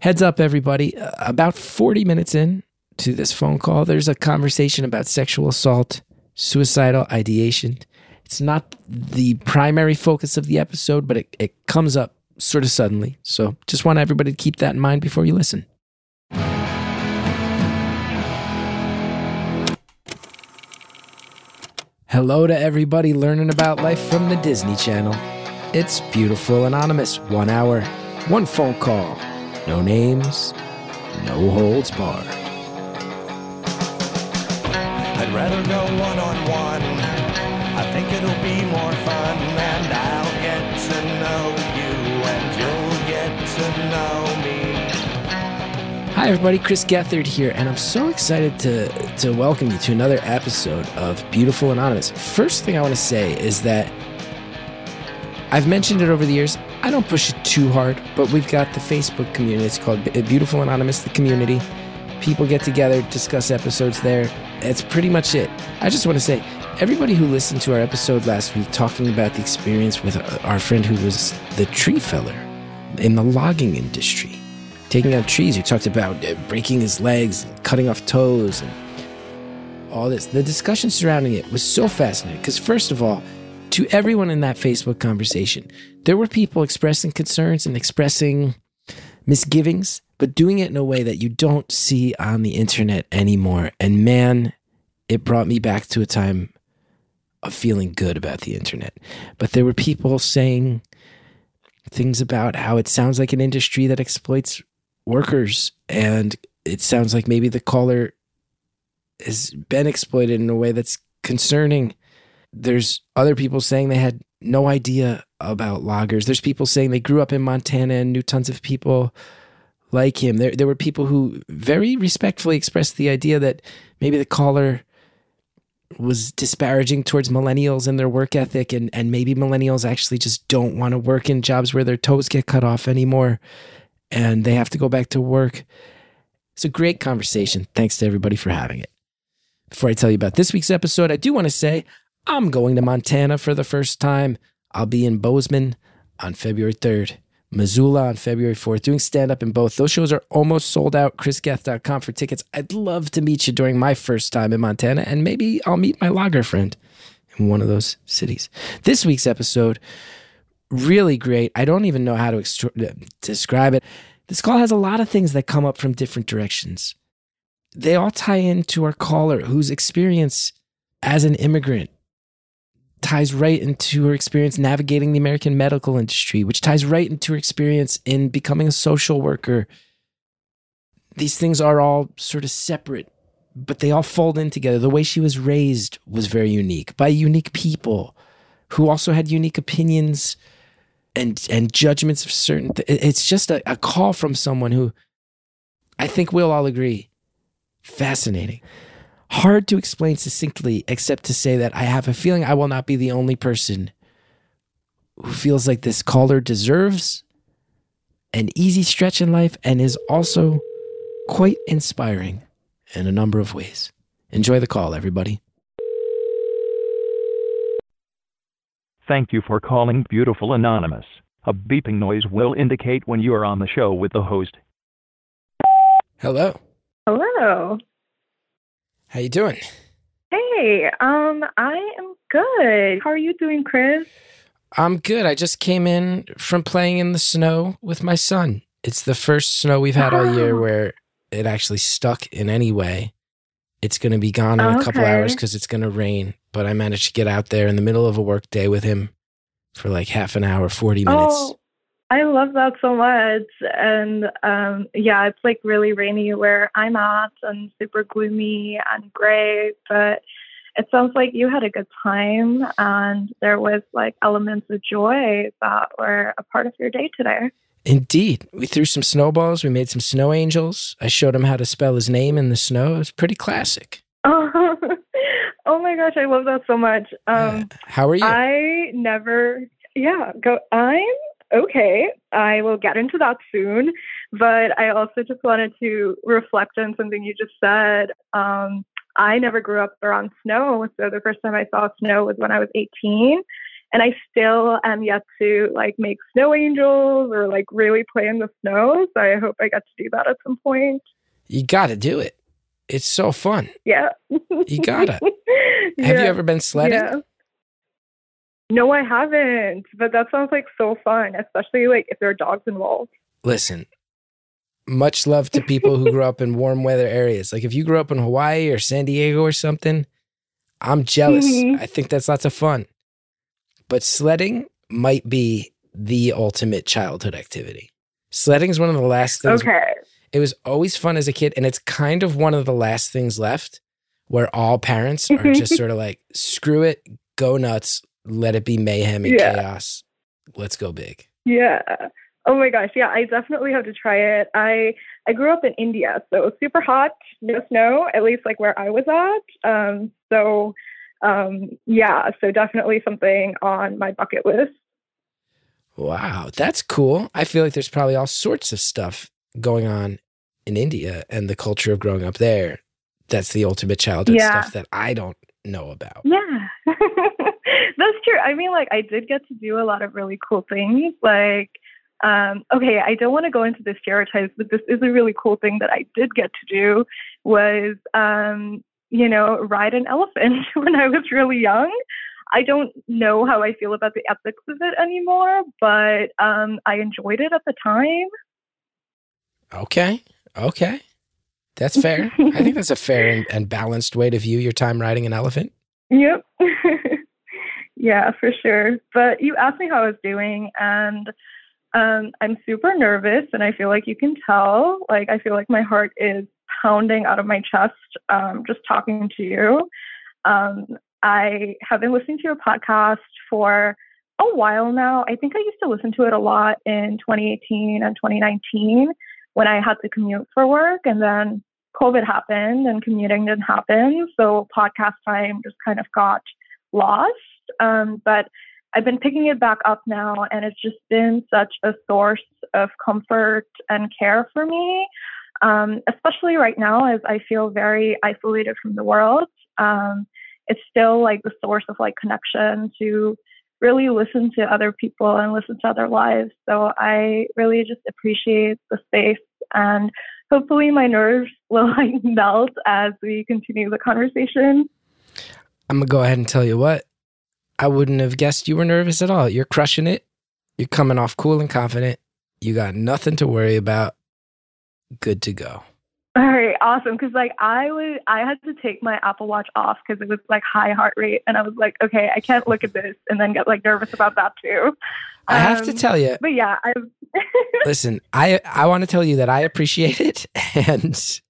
Heads up, everybody. Uh, about 40 minutes in to this phone call, there's a conversation about sexual assault, suicidal ideation. It's not the primary focus of the episode, but it, it comes up sort of suddenly. So just want everybody to keep that in mind before you listen. Hello to everybody learning about life from the Disney Channel. It's Beautiful Anonymous. One hour, one phone call, no names, no holds barred. I'd rather go one on one. I think it'll be more fun, and I'll get to know you, and you'll get to know me. Hi, everybody. Chris Gethard here, and I'm so excited to, to welcome you to another episode of Beautiful Anonymous. First thing I want to say is that I've mentioned it over the years. I don't push it too hard, but we've got the Facebook community. It's called Beautiful Anonymous, the community. People get together, discuss episodes there. That's pretty much it. I just want to say, everybody who listened to our episode last week talking about the experience with our friend who was the tree feller in the logging industry, taking out trees, who talked about uh, breaking his legs, and cutting off toes, and all this. The discussion surrounding it was so fascinating because, first of all, to everyone in that Facebook conversation, there were people expressing concerns and expressing misgivings, but doing it in a way that you don't see on the internet anymore. And man, it brought me back to a time of feeling good about the internet. But there were people saying things about how it sounds like an industry that exploits workers. And it sounds like maybe the caller has been exploited in a way that's concerning. There's other people saying they had no idea about loggers. There's people saying they grew up in Montana and knew tons of people like him. There, there were people who very respectfully expressed the idea that maybe the caller was disparaging towards millennials and their work ethic, and, and maybe millennials actually just don't want to work in jobs where their toes get cut off anymore and they have to go back to work. It's a great conversation. Thanks to everybody for having it. Before I tell you about this week's episode, I do want to say I'm going to Montana for the first time. I'll be in Bozeman on February 3rd, Missoula on February 4th, doing stand up in both. Those shows are almost sold out. ChrisGethard.com for tickets. I'd love to meet you during my first time in Montana, and maybe I'll meet my logger friend in one of those cities. This week's episode, really great. I don't even know how to extra- uh, describe it. This call has a lot of things that come up from different directions. They all tie into our caller whose experience as an immigrant ties right into her experience navigating the American medical industry, which ties right into her experience in becoming a social worker. These things are all sort of separate, but they all fold in together. The way she was raised was very unique by unique people who also had unique opinions and and judgments of certain th- it's just a, a call from someone who I think we'll all agree fascinating hard to explain succinctly, except to say that I have a feeling I will not be the only person who feels like this caller deserves an easy stretch in life and is also quite inspiring in a number of ways. Enjoy the call, everybody. Thank you for calling Beautiful Anonymous. A beeping noise will indicate when you are on the show with the host. Hello. Hello. How you doing? Hey, um, I am good. How are you doing, Chris? I'm good. I just came in from playing in the snow with my son. It's the first snow we've had all year Oh. where it actually stuck in any way. It's going to be gone in a couple hours because it's going to rain. But I managed to get out there in the middle of a work day with him for like half an hour, 40 minutes. Oh, I love that so much. And um, yeah, it's like really rainy where I'm at and super gloomy and gray. But it sounds like you had a good time and there was like elements of joy that were a part of your day today. Indeed. We threw some snowballs. We made some snow angels. I showed him how to spell his name in the snow. It was pretty classic. Oh, oh my gosh, I love that so much. Um, Uh, how are you? I never, yeah, go. I'm okay. I will get into that soon, but I also just wanted to reflect on something you just said. Um, I never grew up around snow, so the first time I saw snow was when I was 18, and I still am yet to like make snow angels or like really play in the snow. So I hope I get to do that at some point. You got to do it. It's so fun. Yeah. You gotta. Have you ever been sledding? Yeah. No, I haven't, but that sounds like so fun, especially like if there are dogs involved. Listen, much love to people who grew up in warm weather areas. Like if you grew up in Hawaii or San Diego or something, I'm jealous. Mhm. I think that's lots of fun. But sledding might be the ultimate childhood activity. Sledding is one of the last things. Okay. It was always fun as a kid, and it's kind of one of the last things left where all parents are just sort of like, screw it, go nuts, let it be mayhem and Yeah. chaos. Let's go big. Yeah. Oh my gosh. Yeah, I definitely have to try it. I I grew up in India, so it was super hot, no snow, at least like where I was at. Um, so um, yeah, so definitely something on my bucket list. Wow, that's cool. I feel like there's probably all sorts of stuff going on in India and the culture of growing up there. That's the ultimate childhood Yeah. stuff that I don't know about. Yeah. That's true. I mean, like, I did get to do a lot of really cool things. Like, um, okay, I don't want to go into the stereotypes, but this is a really cool thing that I did get to do was, um, you know, ride an elephant when I was really young. I don't know how I feel about the ethics of it anymore, but um, I enjoyed it at the time. Okay, okay. That's fair. I think that's a fair and, and balanced way to view your time riding an elephant. Yep. yeah, for sure. But you asked me how I was doing, and um, I'm super nervous, and I feel like you can tell. Like, I feel like my heart is pounding out of my chest um, just talking to you. Um, I have been listening to your podcast for a while now. I think I used to listen to it a lot in 2018 and 2019 when I had to commute for work, and then COVID happened and commuting didn't happen. So podcast time just kind of got lost. Um, but I've been picking it back up now, and it's just been such a source of comfort and care for me, um, especially right now as I feel very isolated from the world. Um, it's still like the source of like connection to really listen to other people and listen to other lives. So I really just appreciate the space and hopefully my nerves will like melt as we continue the conversation. I'm gonna go ahead and tell you what. I wouldn't have guessed you were nervous at all. You're crushing it. You're coming off cool and confident. You got nothing to worry about. Good to go. Right, awesome. Because like I would, I had to take my Apple Watch off because it was like high heart rate, and I was like, okay, I can't look at this and then get like nervous about that too. I have to Um, tell you, But yeah, I. listen, I I want to tell you that I appreciate it and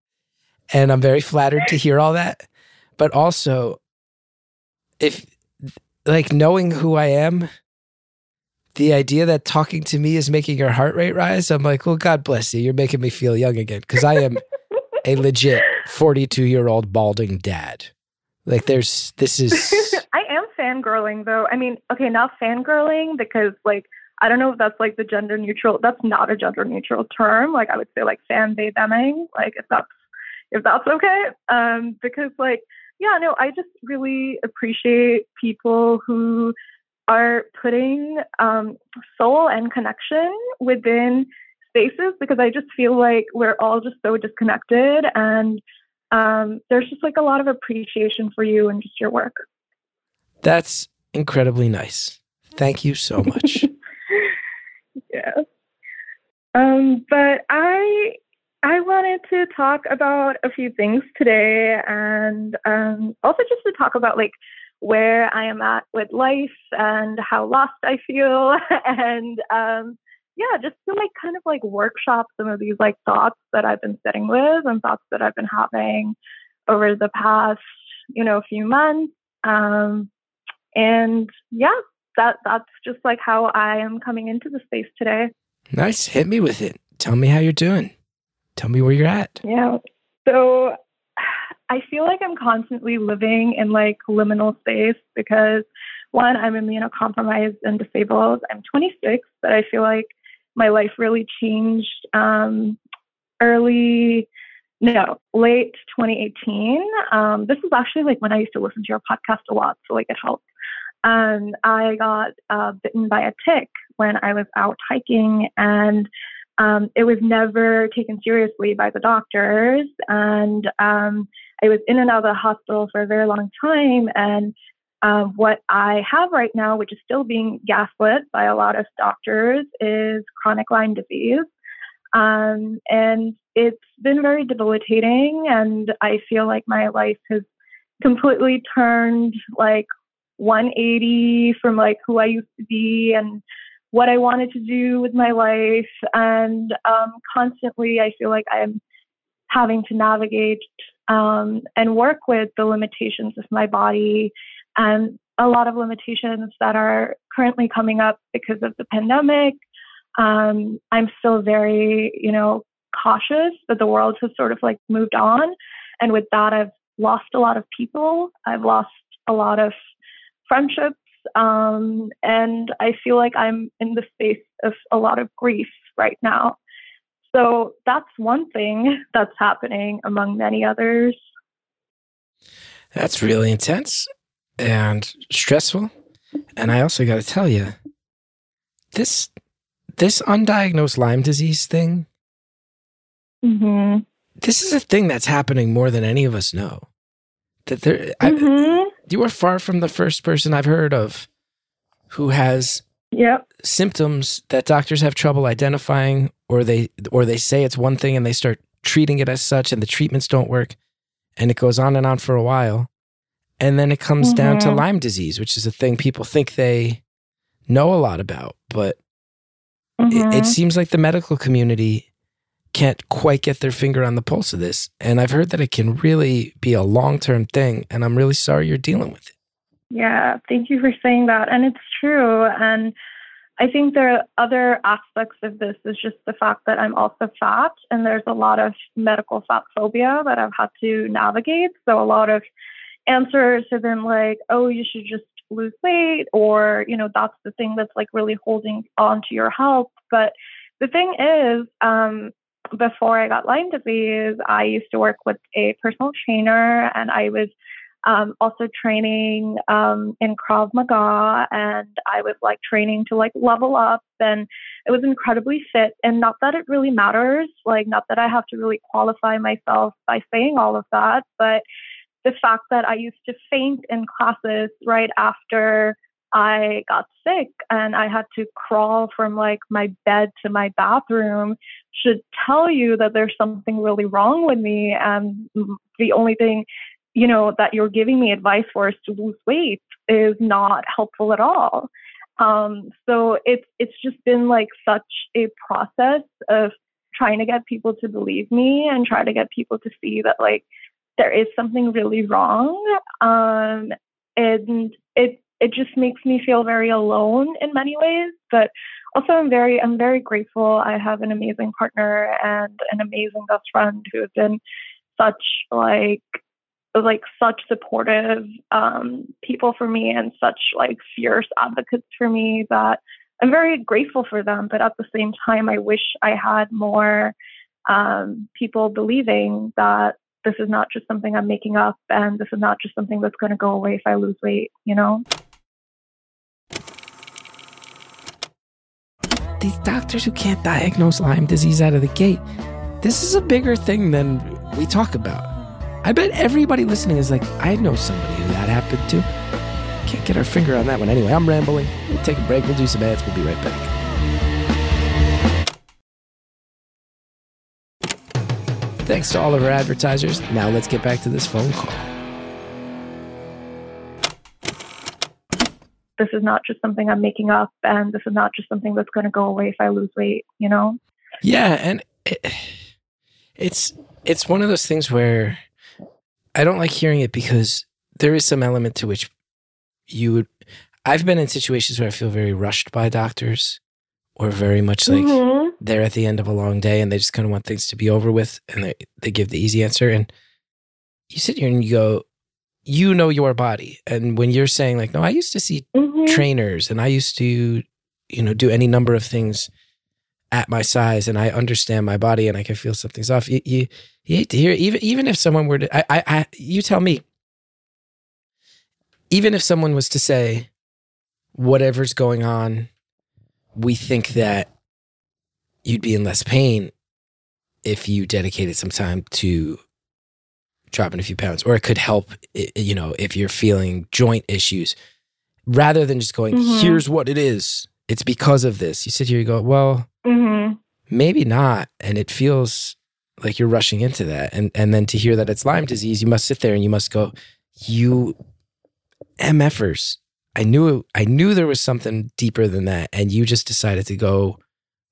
and I'm very flattered to hear all that. But also if like knowing who I am, the idea that talking to me is making your heart rate rise, I'm like, well, God bless you. You're making me feel young again because I am a legit 42 year old balding dad. Like, there's this is I am fangirling though. I mean, okay, not fangirling because like I don't know if that's like the gender neutral. That's not a gender neutral term. Like I would say like fan bathing. Like if that's if that's okay. Um, because like yeah, no, I just really appreciate people who are putting um, soul and connection within spaces because I just feel like we're all just so disconnected and um, there's just like a lot of appreciation for you and just your work. that's incredibly nice. Thank you so much. yeah. Um, but I I wanted to talk about a few things today, and um, also just to talk about like where I am at with life and how lost I feel, and um, yeah, just to like kind of like workshop some of these like thoughts that I've been sitting with and thoughts that I've been having over the past you know few months. Um, and yeah, that that's just like how I am coming into the space today. nice. Hit me with it. Tell me how you're doing. Tell me where you're at. Yeah. So I feel like I'm constantly living in like liminal space because one, I'm immunocompromised and disabled. I'm 26, but I feel like my life really changed um, early, no, late 2018. Um, this is actually like when I used to listen to your podcast a lot, so like it helped. um, I got uh, bitten by a tick when I was out hiking, and um, it was never taken seriously by the doctors. And um, I was in and out of the hospital for a very long time. And uh, what I have right now, which is still being gaslit by a lot of doctors, is chronic Lyme disease. Um, and it's been very debilitating, and I feel like my life has completely turned like 180 from like who I used to be and what I wanted to do with my life. And um, constantly, I feel like I'm having to navigate um, and work with the limitations of my body and a lot of limitations that are currently coming up because of the pandemic. Um, I'm still very, you know, cautious, that the world has sort of like moved on. And with that, I've lost a lot of people. I've lost a lot of friendships. Um, and I feel like I'm in the space of a lot of grief right now. So that's one thing that's happening among many others. That's really intense and stressful. And I also got to tell you, this this undiagnosed Lyme disease thing. Mm-hmm. This is a thing that's happening more than any of us know. That there, mm-hmm. I, you are far from the first person I've heard of who has yep. symptoms that doctors have trouble identifying, or they or they say it's one thing and they start treating it as such, and the treatments don't work, and it goes on and on for a while, and then it comes mm-hmm. down to Lyme disease, which is a thing people think they know a lot about, but mm-hmm. it, it Mm-hmm. seems like the medical community can't quite get their finger on the pulse of this. And I've heard that it can really be a long term thing. And I'm really sorry you're dealing with it. Yeah, thank you for saying that. And it's true. And I think there are other aspects of this is just the fact that I'm also fat and there's a lot of medical fat phobia that I've had to navigate. So a lot of answers have been like, oh, you should just lose weight or, you know, that's the thing that's like really holding on to your health. But the thing is, um, before I got Lyme disease, I used to work with a personal trainer and I was um, also training um, in Krav Maga and I was like training to like level up and it was incredibly fit. And not that it really matters, like, not that I have to really qualify myself by saying all of that, but the fact that I used to faint in classes right after I got sick and I had to crawl from like my bed to my bathroom should tell you that there's something really wrong with me. And the only thing, you know, that you're giving me advice for is to lose weight is not helpful at all. Um, so it's it's just been like such a process of trying to get people to believe me and try to get people to see that like there is something really wrong. Um, and it it just makes me feel very alone in many ways. But also I'm very I'm very grateful. I have an amazing partner and an amazing best friend who have been such like like such supportive um, people for me and such like fierce advocates for me that I'm very grateful for them. But at the same time, I wish I had more um, people believing that this is not just something I'm making up and this is not just something that's going to go away if I lose weight, you know? These doctors who can't diagnose Lyme disease out of the gate, this is a bigger thing than we talk about. I bet everybody listening is like, I know somebody who that happened to. Can't get our finger on that one anyway. I'm rambling. We'll take a break. We'll do some ads. We'll be right back. Thanks to all of our advertisers. Now let's get back to this phone call. This is not just something I'm making up, and this is not just something that's going to go away if I lose weight, you know? Yeah, and it, it's it's one of those things where I don't like hearing it because there is some element to which you would. I've been in situations where I feel very rushed by doctors, or very much like Mhm. They're at the end of a long day and they just kind of want things to be over with, and they they give the easy answer. And you sit here and you go, you know your body, and when you're saying like, no, I used to see Mhm. trainers and I used to, you know, do any number of things at my size and I understand my body and I can feel something's off. You, you, you hate to hear it. even even if someone were to I, I, I you tell me even if someone was to say whatever's going on, we think that you'd be in less pain if you dedicated some time to dropping a few pounds, or it could help, you know, if you're feeling joint issues, rather than just going, Mhm. here's what it is. It's because of this. You sit here, you go, well, hmm maybe not. And it feels like you're rushing into that. And and then to hear that it's Lyme disease, you must sit there and you must go, you MFers. I knew I knew there was something deeper than that. And you just decided to go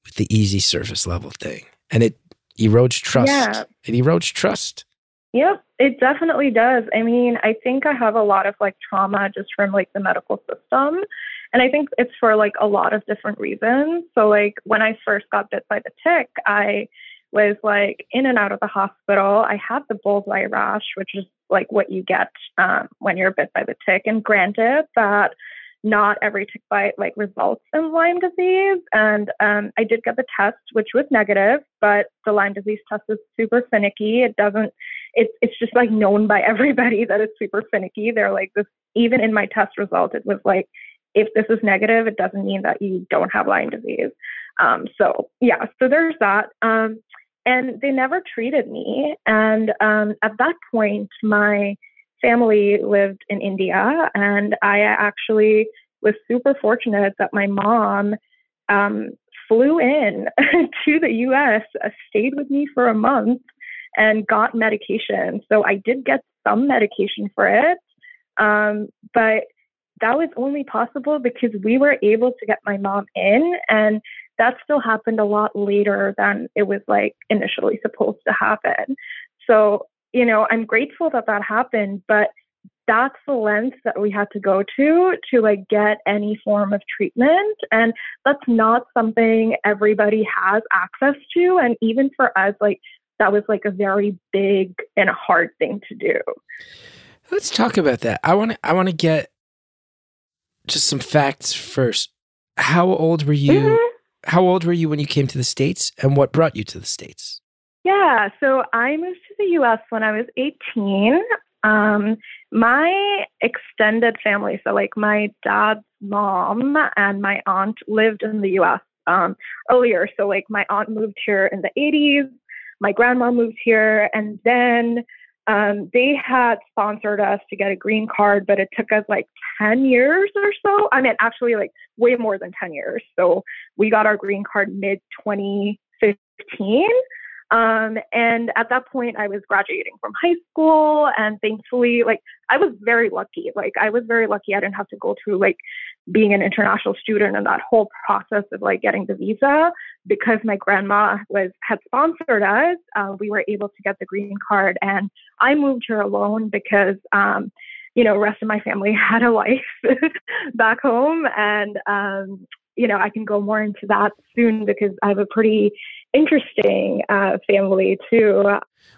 with the easy surface level thing. And it erodes trust. Yeah. It erodes trust. Yep, it definitely does. I mean, I think I have a lot of like trauma just from like the medical system. And I think it's for like a lot of different reasons. So, like, when I first got bit by the tick, I was like in and out of the hospital. I had the bullseye rash, which is like what you get um, when you're bit by the tick. And granted that not every tick bite like results in Lyme disease. And um, I did get the test, which was negative, but the Lyme disease test is super finicky. It doesn't it's it's just like known by everybody that it's super finicky. They're like this even in my test result, it was like if this is negative, it doesn't mean that you don't have Lyme disease. Um, so yeah, so there's that. Um, and they never treated me. And um, at that point, my family lived in India, and I actually was super fortunate that my mom um, flew in to the U.S., uh, stayed with me for a month, and got medication. So I did get some medication for it, um, but that was only possible because we were able to get my mom in, and that still happened a lot later than it was like initially supposed to happen. So, you know, I'm grateful that that happened, but that's the length that we had to go to to like get any form of treatment and that's not something everybody has access to and even for us like that was like a very big and hard thing to do Let's talk about that. I want to I want to get just some facts first. How old were you? Mhm. How old were you when you came to the states and what brought you to the states? Yeah, so I moved to the US when I was 18. Um, my extended family, so like my dad's mom and my aunt lived in the US um, earlier. So, like, my aunt moved here in the 80s, my grandma moved here, and then um, they had sponsored us to get a green card, but it took us like 10 years or so. I mean, actually, like way more than 10 years. So, we got our green card mid 2015. Um, and at that point, I was graduating from high school, and thankfully, like I was very lucky. Like I was very lucky. I didn't have to go through like being an international student and that whole process of like getting the visa because my grandma was had sponsored us. Uh, we were able to get the green card, and I moved here alone because. Um, you know, rest of my family had a life back home, and um, you know, I can go more into that soon because I have a pretty interesting uh, family too.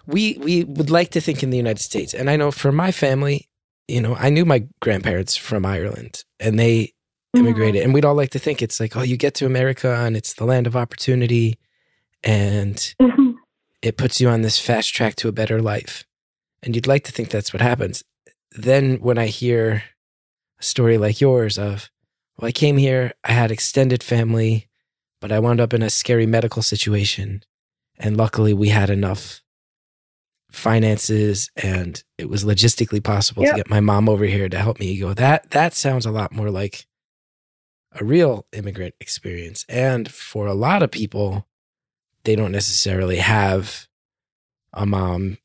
We we would like to think in the United States, and I know for my family, you know, I knew my grandparents from Ireland, and they immigrated, and we'd all like to think it's like, oh, you get to America and it's the land of opportunity, and Mhm. it puts you on this fast track to a better life, and you'd like to think that's what happens. Then when I hear a story like yours of, well, I came here, I had extended family, but I wound up in a scary medical situation, and luckily we had enough finances and it was logistically possible Yep. to get my mom over here to help me go. That that sounds a lot more like a real immigrant experience. And for a lot of people they don't necessarily have a mom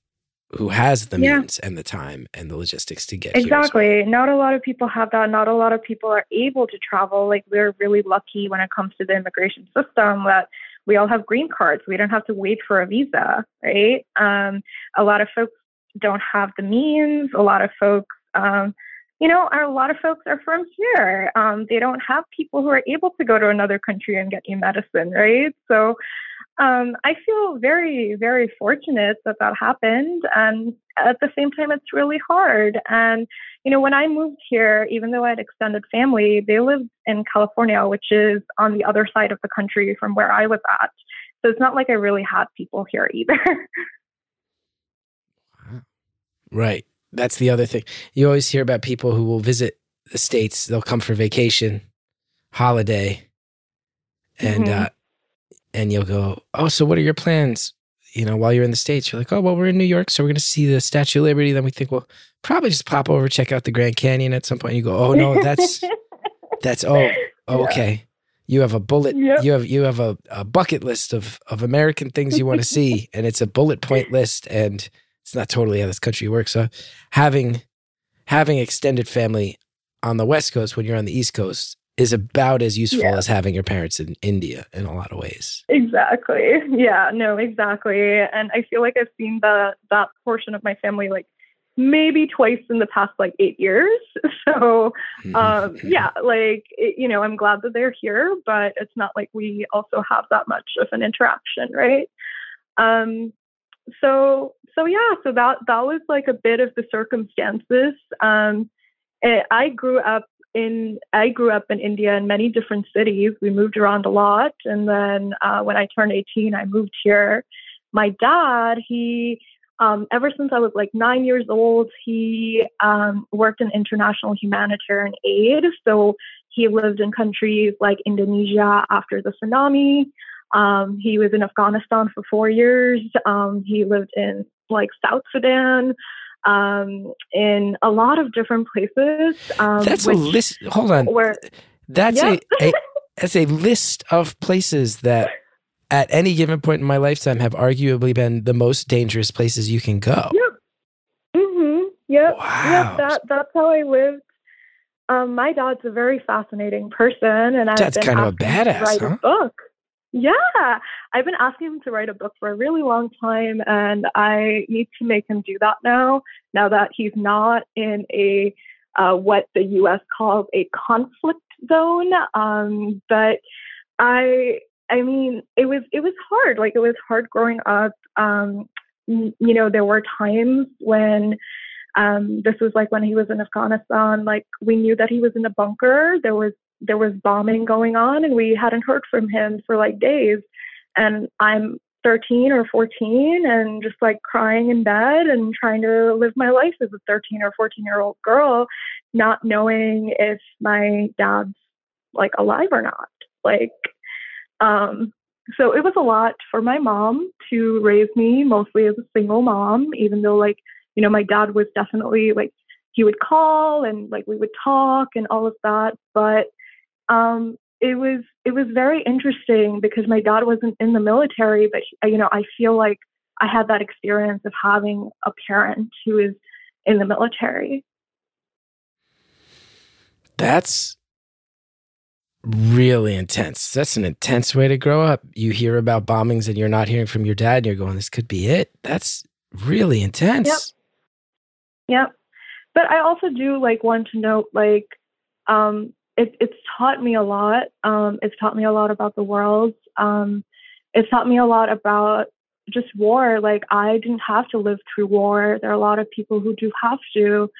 who has the Yeah. means and the time and the logistics to get here as well. Exactly. Not a lot of people have that. Not a lot of people are able to travel. Like we're really lucky when it comes to the immigration system that we all have green cards. We don't have to wait for a visa, right? Um, a lot of folks don't have the means. A lot of folks, um, you know, are, a lot of folks are from here. Um, they don't have people who are able to go to another country and get you medicine, right? So um, I feel very, very fortunate that that happened. And at the same time, it's really hard. And, you know, when I moved here, even though I had extended family, they lived in California, which is on the other side of the country from where I was at. So it's not like I really had people here either. Right. That's the other thing. You always hear about people who will visit the States, they'll come for vacation holiday, and Mhm. uh, and you'll go, oh, so what are your plans? You know, while you're in the states, you're like, oh, well, we're in New York, so we're going to see the Statue of Liberty. Then we think, well, probably just pop over, check out the Grand Canyon at some point. You go, oh no, that's that's oh, oh okay. You have a bullet. Yep. You have you have a, a bucket list of of American things you want to see, and it's a bullet point list, and it's not totally how this country works. So having having extended family on the West Coast when you're on the East Coast is about as useful Yeah. as having your parents in India in a lot of ways. Exactly. Yeah, no, exactly. And I feel like I've seen that that portion of my family like maybe twice in the past like 8 years. So, um yeah, like it, you know, I'm glad that they're here, but it's not like we also have that much of an interaction, right? Um so so yeah, so that that was like a bit of the circumstances. Um I grew up in I grew up in India in many different cities. We moved around a lot, and then uh, when I turned 18, I moved here. My dad, he um, ever since I was like nine years old, he um, worked in international humanitarian aid. So he lived in countries like Indonesia after the tsunami. Um, he was in Afghanistan for four years. Um, he lived in like South Sudan, um, in a lot of different places. Um, That's a list. Hold on. where That's Yeah. a, a that's a list of places that at any given point in my lifetime have arguably been the most dangerous places you can go. Mm-hmm. Yep. Wow. Yep. That that's how I lived. Um, my dad's a very fascinating person, and I've That's been kind of a asking him to badass, write huh? a book. Yeah, I've been asking him to write a book for a really long time, and I need to make him do that now. Now that he's not in a uh, what the U.S. calls a conflict zone, um, but I, I mean, it was it was hard. Like it was hard growing up. Um, you know, there were times when um, this was like when he was in Afghanistan. Like we knew that he was in a bunker. There was there was bombing going on, and we hadn't heard from him for like days. And I'm 13 or 14, and just like crying in bed and trying to live my life as a 13 or 14 year old girl, not knowing if my dad's like alive or not. Like, um, so it was a lot for my mom to raise me mostly as a single mom, even though like you know, my dad was definitely like he would call and like we would talk and all of that. But um, it was it was very interesting because my dad wasn't in the military, but he- you know, I feel like I had that experience of having a parent who is in the military. That's really intense. That's an intense way to grow up. You hear about bombings and you're not hearing from your dad and you're going, this could be it. That's really intense. Yep. Yep. But I also do like want to note like um it, it's taught me a lot. Um it's taught me a lot about the world. Um it's taught me a lot about just war. Like I didn't have to live through war. There are a lot of people who do have to.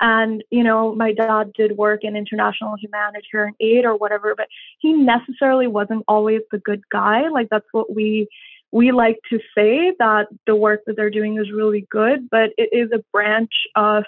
And, you know, my dad did work in international humanitarian aid or whatever, but he necessarily wasn't always the good guy. Like that's what we we like to say that the work that they're doing is really good, but it is a branch of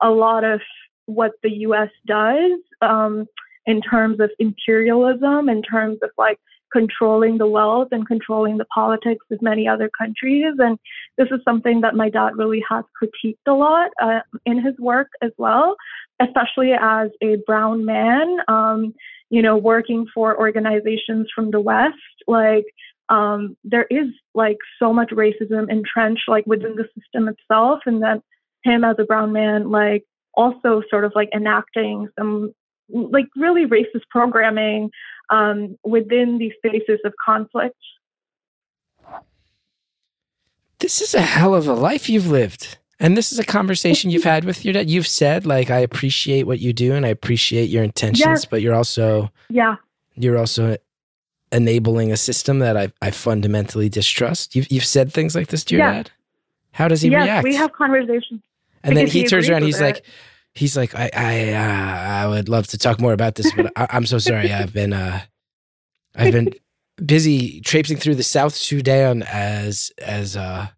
a lot of what the US does um, in terms of imperialism, in terms of like controlling the wealth and controlling the politics of many other countries. And this is something that my dad really has critiqued a lot uh, in his work as well, especially as a brown man, um, you know, working for organizations from the West. Like, um, there is like so much racism entrenched like within the system itself, and then him as a brown man, like also sort of like enacting some like really racist programming um, within these spaces of conflict. This is a hell of a life you've lived. And this is a conversation you've had with your dad. You've said, like, I appreciate what you do and I appreciate your intentions, Yes. but you're also Yeah, you're also enabling a system that I, I fundamentally distrust. You've you've said things like this to your Yeah. dad. How does he yes, react? we have conversations. And then he, he turns around. He's it. like, he's like, I I uh, I would love to talk more about this, but I, I'm so sorry. I've been uh, I've been busy traipsing through the South Sudan as as uh,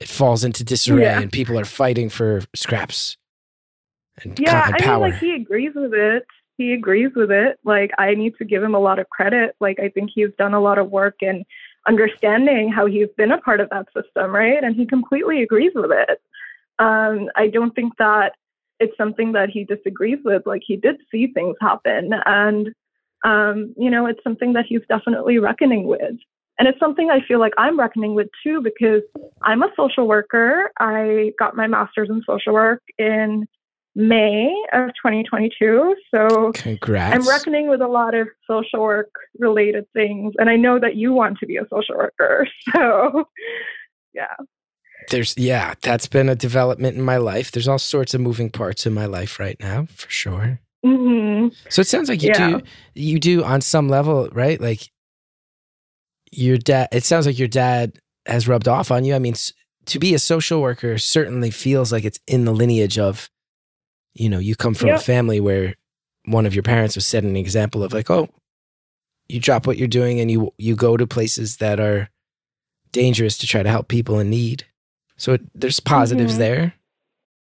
it falls into disarray Yeah. and people are fighting for scraps and, Yeah, and I mean, like he agrees with it. he agrees with it. Like I need to give him a lot of credit. Like I think he's done a lot of work in understanding how he's been a part of that system, right? And he completely agrees with it. Um, I don't think that it's something that he disagrees with. Like he did see things happen, and um, you know, it's something that he's definitely reckoning with. And it's something I feel like I'm reckoning with too because I'm a social worker. I got my master's in social work in May of 2022. So Congrats. I'm reckoning with a lot of social work related things. And I know that you want to be a social worker. So, yeah. There's yeah, that's been a development in my life. There's all sorts of moving parts in my life right now, for sure. hmm So it sounds like you Yeah. do you do on some level, right? Like your dad it sounds like your dad has rubbed off on you. I mean, to be a social worker certainly feels like it's in the lineage of you know, you come from a family where one of your parents was setting an example of like, oh, you drop what you're doing and you you go to places that are dangerous to try to help people in need. So it, there's positives Mhm. there.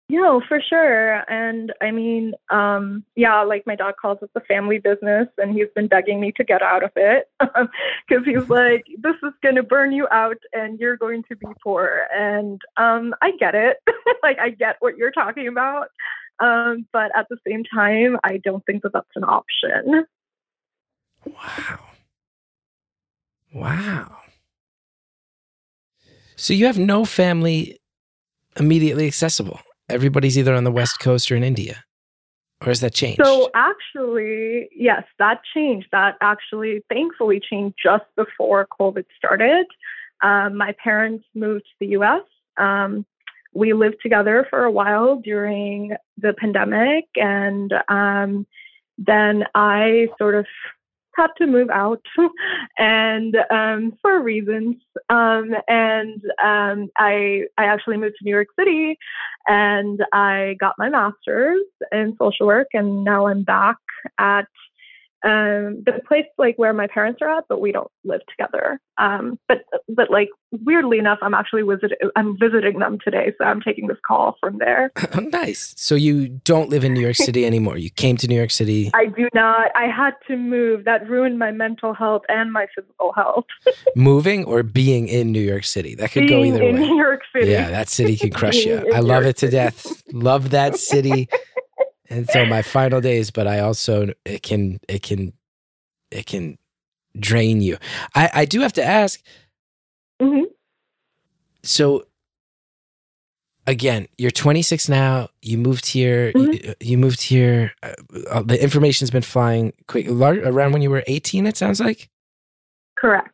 Yeah, for sure. And I mean, um, yeah, like my dad calls it the family business, and he's been begging me to get out of it because he's like, "This is going to burn you out, and you're going to be poor." And um, I get it. like, I get what you're talking about. Um, but at the same time, I don't think that that's an option. Wow. Wow. So you have no family immediately accessible. Everybody's either on the West Coast or in India. Or has that changed? So actually, yes, that changed. That actually, thankfully, changed just before COVID started. Um, my parents moved to the U.S. Um, we lived together for a while during the pandemic, and um, then I sort of had to move out, and um, for reasons. Um, and um, I I actually moved to New York City, and I got my master's in social work, and now I'm back at um, the place like where my parents are at, but we don't live together. Um, but but like weirdly enough, I'm actually visit I'm visiting them today, so I'm taking this call from there. Oh, nice. So you don't live in New York City anymore. You came to New York City I do not. I had to move. That ruined my mental health and my physical health. moving or being in New York City. That could go Being either in way. New York City. Yeah, that city can crush you. I love York it to death. Love that city until my final days, but I also it can it can it can drain you. I I do have to ask. Mhm. So again, you're 26 now. You moved here. You, Mm-hmm. you moved here. Uh, uh, the information's been flying quick. lar- Around when you were 18, it sounds like. Correct.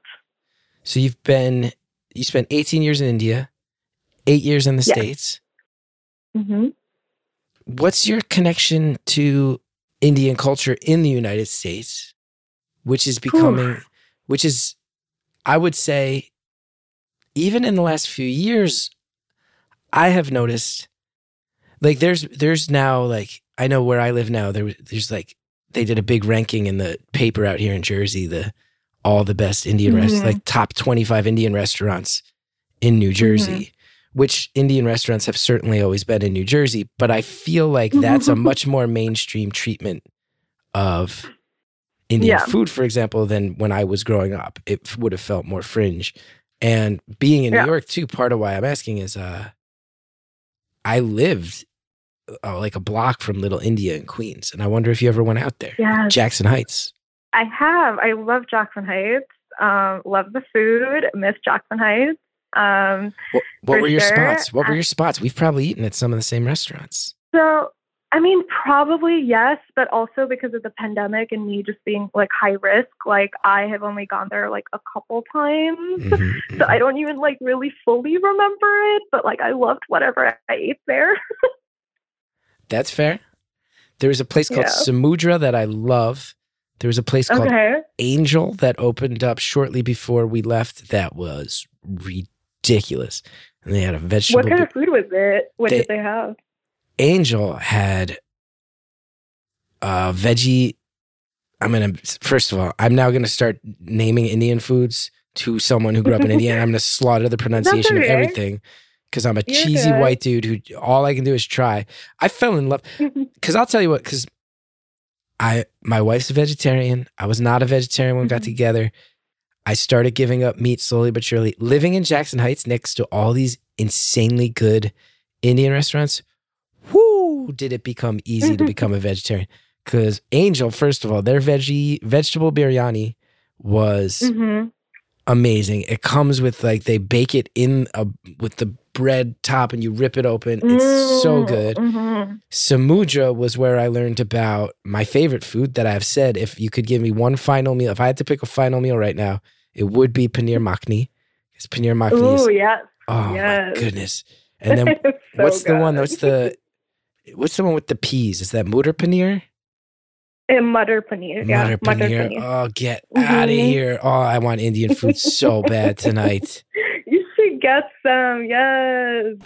So you've been you spent 18 years in India, eight years in the Yes. states. hmm What's your connection to Indian culture in the United States, which is becoming, which is, I would say, even in the last few years, I have noticed, like there's there's now like I know where I live now there there's like they did a big ranking in the paper out here in Jersey the all the best Indian rest Mhm. like top 25 Indian restaurants in New Jersey which Indian restaurants have certainly always been in New Jersey, but I feel like that's a much more mainstream treatment of Indian Yeah. food, for example, than when I was growing up. It would have felt more fringe. And being in Yeah. New York too, part of why I'm asking is uh I lived uh, like a block from Little India in Queens, and I wonder if you ever went out there. Yes. Jackson Heights. I have. I love Jackson Heights. Um, love the food. Miss Jackson Heights. Um, What, what were your sure. spots? What were Uh, your spots? We've probably eaten at some of the same restaurants. so, I mean, probably yes, but also because of the pandemic and me just being like high risk, like I have only gone there like a couple times. Mhm, So I don't even like really fully remember it, but like I loved whatever I ate there. That's fair. There was a place called Yeah. Samudra that I love. There was a place called Okay. Angel that opened up shortly before we left that was ridiculous. And they had a vegetable. What kind of food was it? What They- did they have? Angel had uh veggie. I'm gonna first of all, I'm now gonna start naming Indian foods to someone who grew up in India. and I'm gonna slaughter the pronunciation of everything because I'm a You're cheesy good. white dude who all I can do is try. I fell in love because I'll tell you what, because I my wife's a vegetarian. I was not a vegetarian when we got Mhm. together. I started giving up meat slowly but surely. Living in Jackson Heights next to all these insanely good Indian restaurants, whoo, did it become easy to become a vegetarian. Because Angel, first of all, their veggie vegetable biryani was hmm amazing. It comes with like they bake it in a with the bread top and you rip it open. It's so good. hmm Samudra was where I learned about my favorite food that I've said if you could give me one final meal, if I had to pick a final meal right now, it would be paneer makhni. Because paneer makhni is Ooh, yes. oh my goodness. And then so what's the one? What's the what's the one with the peas? Is that mutter paneer? And Mutter paneer. Yeah, Mutter paneer. paneer. Oh, get mm-hmm. out of here. Oh, I want Indian food so bad tonight. You should get some. Yes.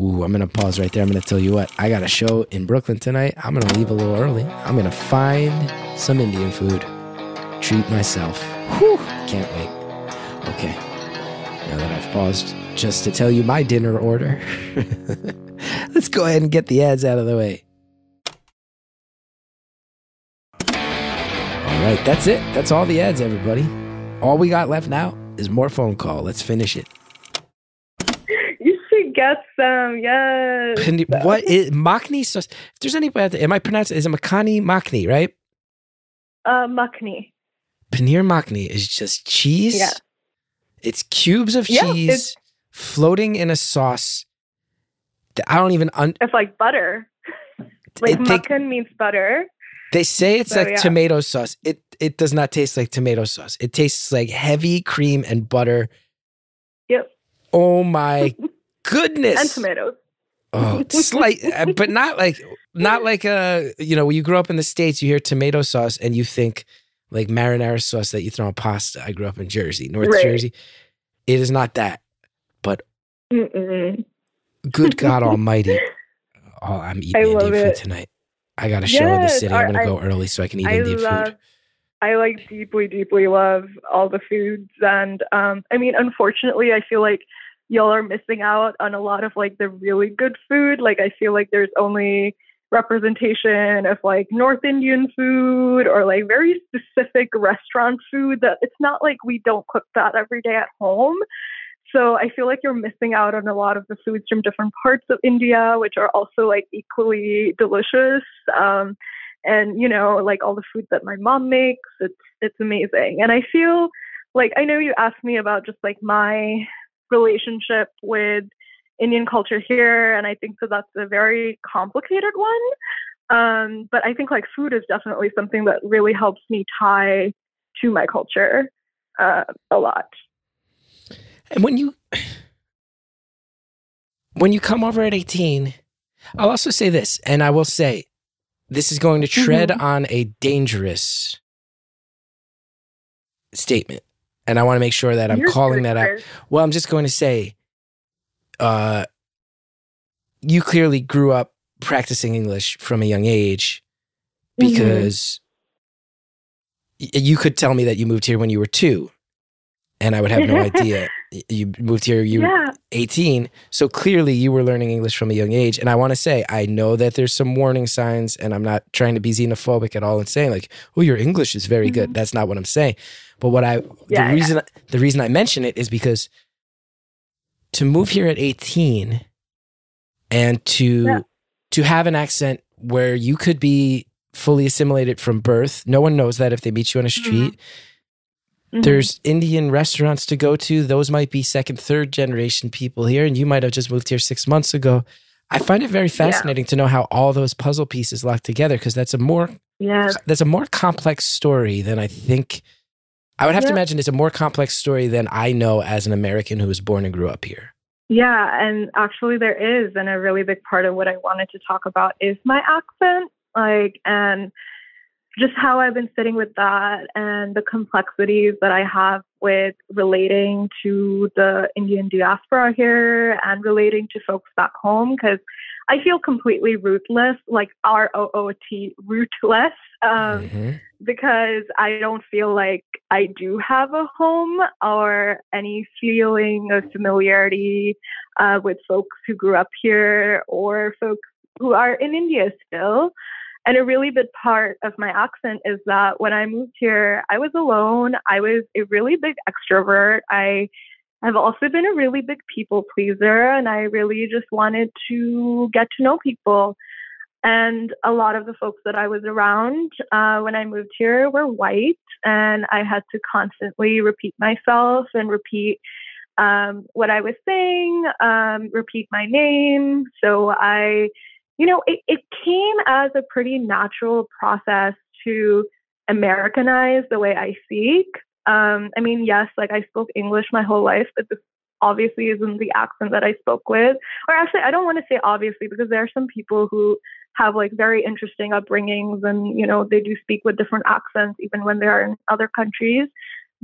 Ooh, I'm gonna pause right there. I'm gonna tell you what. I got a show in Brooklyn tonight. I'm gonna leave a little early. I'm gonna find some Indian food. Treat myself. Whew, can't wait. Okay. Now that I've paused just to tell you my dinner order, let's go ahead and get the ads out of the way. All right, that's it. That's all the ads, everybody. All we got left now is more phone call. Let's finish it. You should get some. Yes. Pani- what is makhni sauce? If there's any way, out there- am I pronouncing? Is it makhani makhni? Right? Uh, makhni. Paneer makhni is just cheese. Yeah. It's cubes of Yeah, cheese floating in a sauce. that I don't even. Un- It's like butter. Like it- they, means butter. they say it's So, like yeah. tomato sauce. It it does not taste like tomato sauce. It tastes like heavy cream and butter. Yep. Oh my goodness! And tomatoes. Oh, slight, uh, but not like not like uh you know when you grow up in the states, you hear tomato sauce and you think like marinara sauce that you throw on pasta. I grew up in Jersey, North Right. Jersey. It is not that. Mm-mm. Good God Almighty! Oh, I'm eating Indian love food it. tonight. I got a show in the city. I'm gonna go early so I can eat I Indian love. food. I like deeply, deeply love all the foods, and um, I mean, unfortunately, I feel like y'all are missing out on a lot of like the really good food. Like, I feel like there's only representation of like North Indian food or like very specific restaurant food that it's not like we don't cook that every day at home. So I feel like you're missing out on a lot of the foods from different parts of India, which are also like equally delicious. Um, and you know, like all the food that my mom makes, it's it's amazing. And I feel like I know you asked me about just like my relationship with Indian culture here, and I think that that's a very complicated one. Um, but I think like food is definitely something that really helps me tie to my culture uh, a lot. And when you when you come over at 18, I'll also say this, and I will say this is going to tread Mhm. on a dangerous statement. And I want to make sure that I'm You're calling that out. Well, I'm just going to say uh you clearly grew up practicing English from a young age Mhm. because y- you could tell me that you moved here when you were 2 and I would have no idea. You moved here you were 18. So clearly you were learning English from a young age. And I want to say, I know that there's some warning signs, and I'm not trying to be xenophobic at all and saying, like, oh, your English is very good. Mhm. That's not what I'm saying. But what I, Yeah, the yeah. reason, the reason I mention it is because to move here at 18 and to, Yeah. to have an accent where you could be fully assimilated from birth, no one knows that if they meet you on a street. Mhm. There's Indian restaurants to go to. Those might be second, third generation people here, and you might have just moved here six months ago. I find it very fascinating to know how all those puzzle pieces lock together because that's a more yeah, that's a more complex story than I think. I would have to imagine it's a more complex story than I know as an American who was born and grew up here. Yeah, and actually there is, and a really big part of what I wanted to talk about is my accent, like, and just how I've been sitting with that and the complexities that I have with relating to the Indian diaspora here and relating to folks back home, because I feel completely rootless, like R O O T, rootless. Um, Mhm. because I don't feel like I do have a home or any feeling of familiarity uh, with folks who grew up here or folks who are in India still. And a really big part of my accent is that when I moved here, I was alone. I was a really big extrovert. I have also been a really big people pleaser, and I really just wanted to get to know people. And a lot of the folks that I was around uh, when I moved here were white, and I had to constantly repeat myself and repeat um, what I was saying, um, repeat my name. So I, you know, it, it came as a pretty natural process to Americanize the way I speak. Um, I mean, yes, like I spoke English my whole life, but this obviously isn't the accent that I spoke with. Or actually, I don't want to say obviously because there are some people who have like very interesting upbringings and, you know, they do speak with different accents even when they are in other countries.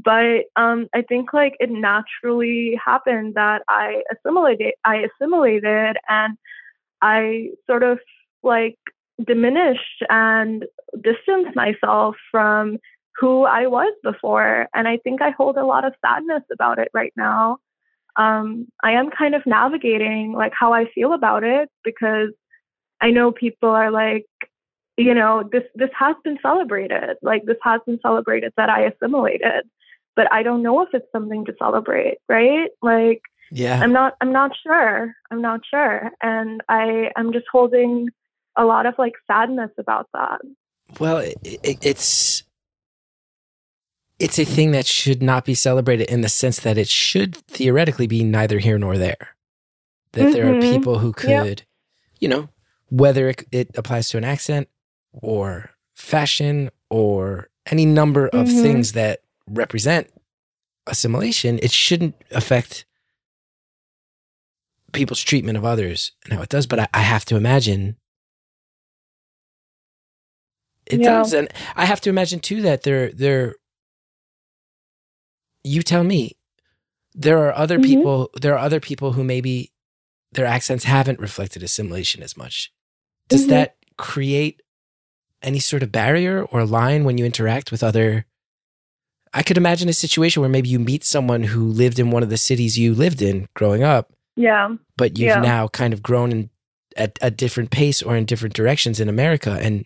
But um, I think like it naturally happened that I assimilated, I assimilated and I sort of like diminished and distanced myself from who I was before. And I think I hold a lot of sadness about it right now. Um, I am kind of navigating like how I feel about it because I know people are like, you know, this this has been celebrated. Like this has been celebrated that I assimilated, but I don't know if it's something to celebrate, right? Like, Yeah. I'm not I'm not sure. I'm not sure, and I I'm just holding a lot of like sadness about that. Well, it, it, it's it's a thing that should not be celebrated in the sense that it should theoretically be neither here nor there. That there are Mhm. people who Yep. could, you know, whether it, it applies to an accent or fashion or any number of Mhm. things that represent assimilation, it shouldn't affect people's treatment of others and how it does. But I, I have to imagine it Yeah. does, and I have to imagine too that there there. You tell me. There are other Mhm. people. There are other people who maybe their accents haven't reflected assimilation as much. Does Mhm. that create any sort of barrier or line when you interact with other? I could imagine a situation where maybe you meet someone who lived in one of the cities you lived in growing up, Yeah. but you've Yeah. now kind of grown in at a different pace or in different directions in America. And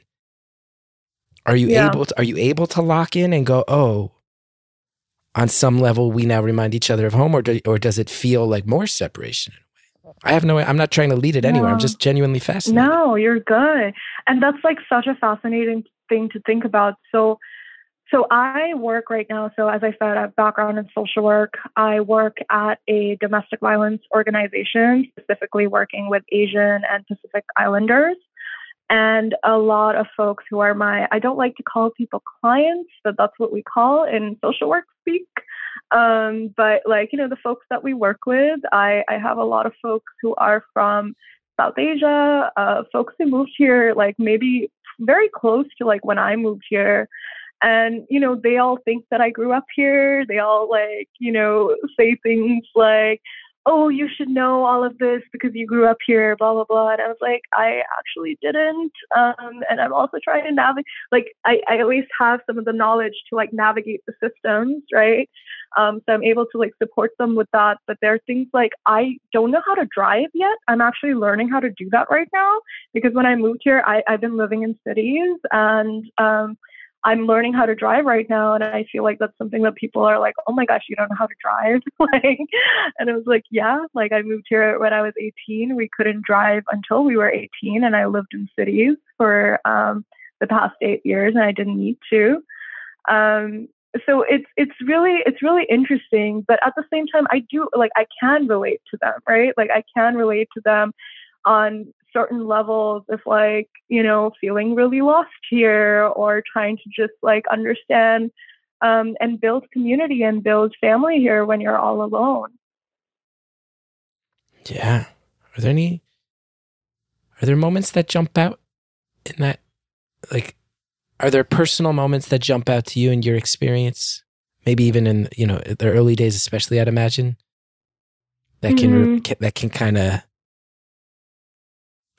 are you Yeah. able to, are you able to lock in and go, oh, on some level we now remind each other of home, or do, or does it feel like more separation? I have no. I'm not trying to lead it anywhere. I'm just genuinely fascinated. No, you're good. And that's like such a fascinating thing to think about. So so I work right now, so as I said, I have background in social work. I work at a domestic violence organization, specifically working with Asian and Pacific Islanders. And a lot of folks who are my, I don't like to call people clients, but that's what we call in social work speak. Um, but like, you know, the folks that we work with, I, I have a lot of folks who are from South Asia, uh, folks who moved here, like maybe very close to like when I moved here. And, you know, they all think that I grew up here. They all like, you know, say things like, oh, you should know all of this because you grew up here, blah, blah, blah. And I was like, I actually didn't. Um, and I'm also trying to navigate, like, I, I at least have some of the knowledge to like navigate the systems, right? Um, so I'm able to like support them with that. But there are things like I don't know how to drive yet. I'm actually learning how to do that right now because when I moved here, I, I've been living in cities and um, I'm learning how to drive right now. And I feel like that's something that people are like, oh my gosh, you don't know how to drive. like, and it was like, yeah, like I moved here when I was 18. We couldn't drive until we were 18. And I lived in cities for um, the past eight years and I didn't need to. Um, so it's it's really it's really interesting but at the same time i do like i can relate to them right like i can relate to them on certain levels of like you know feeling really lost here or trying to just like understand um, and build community and build family here when you're all alone Yeah. Are there any? Are there moments that jump out in that? Like, are there personal moments that jump out to you in your experience? Maybe even in you know the early days, especially. I'd imagine that can Mhm. ca- that can kind of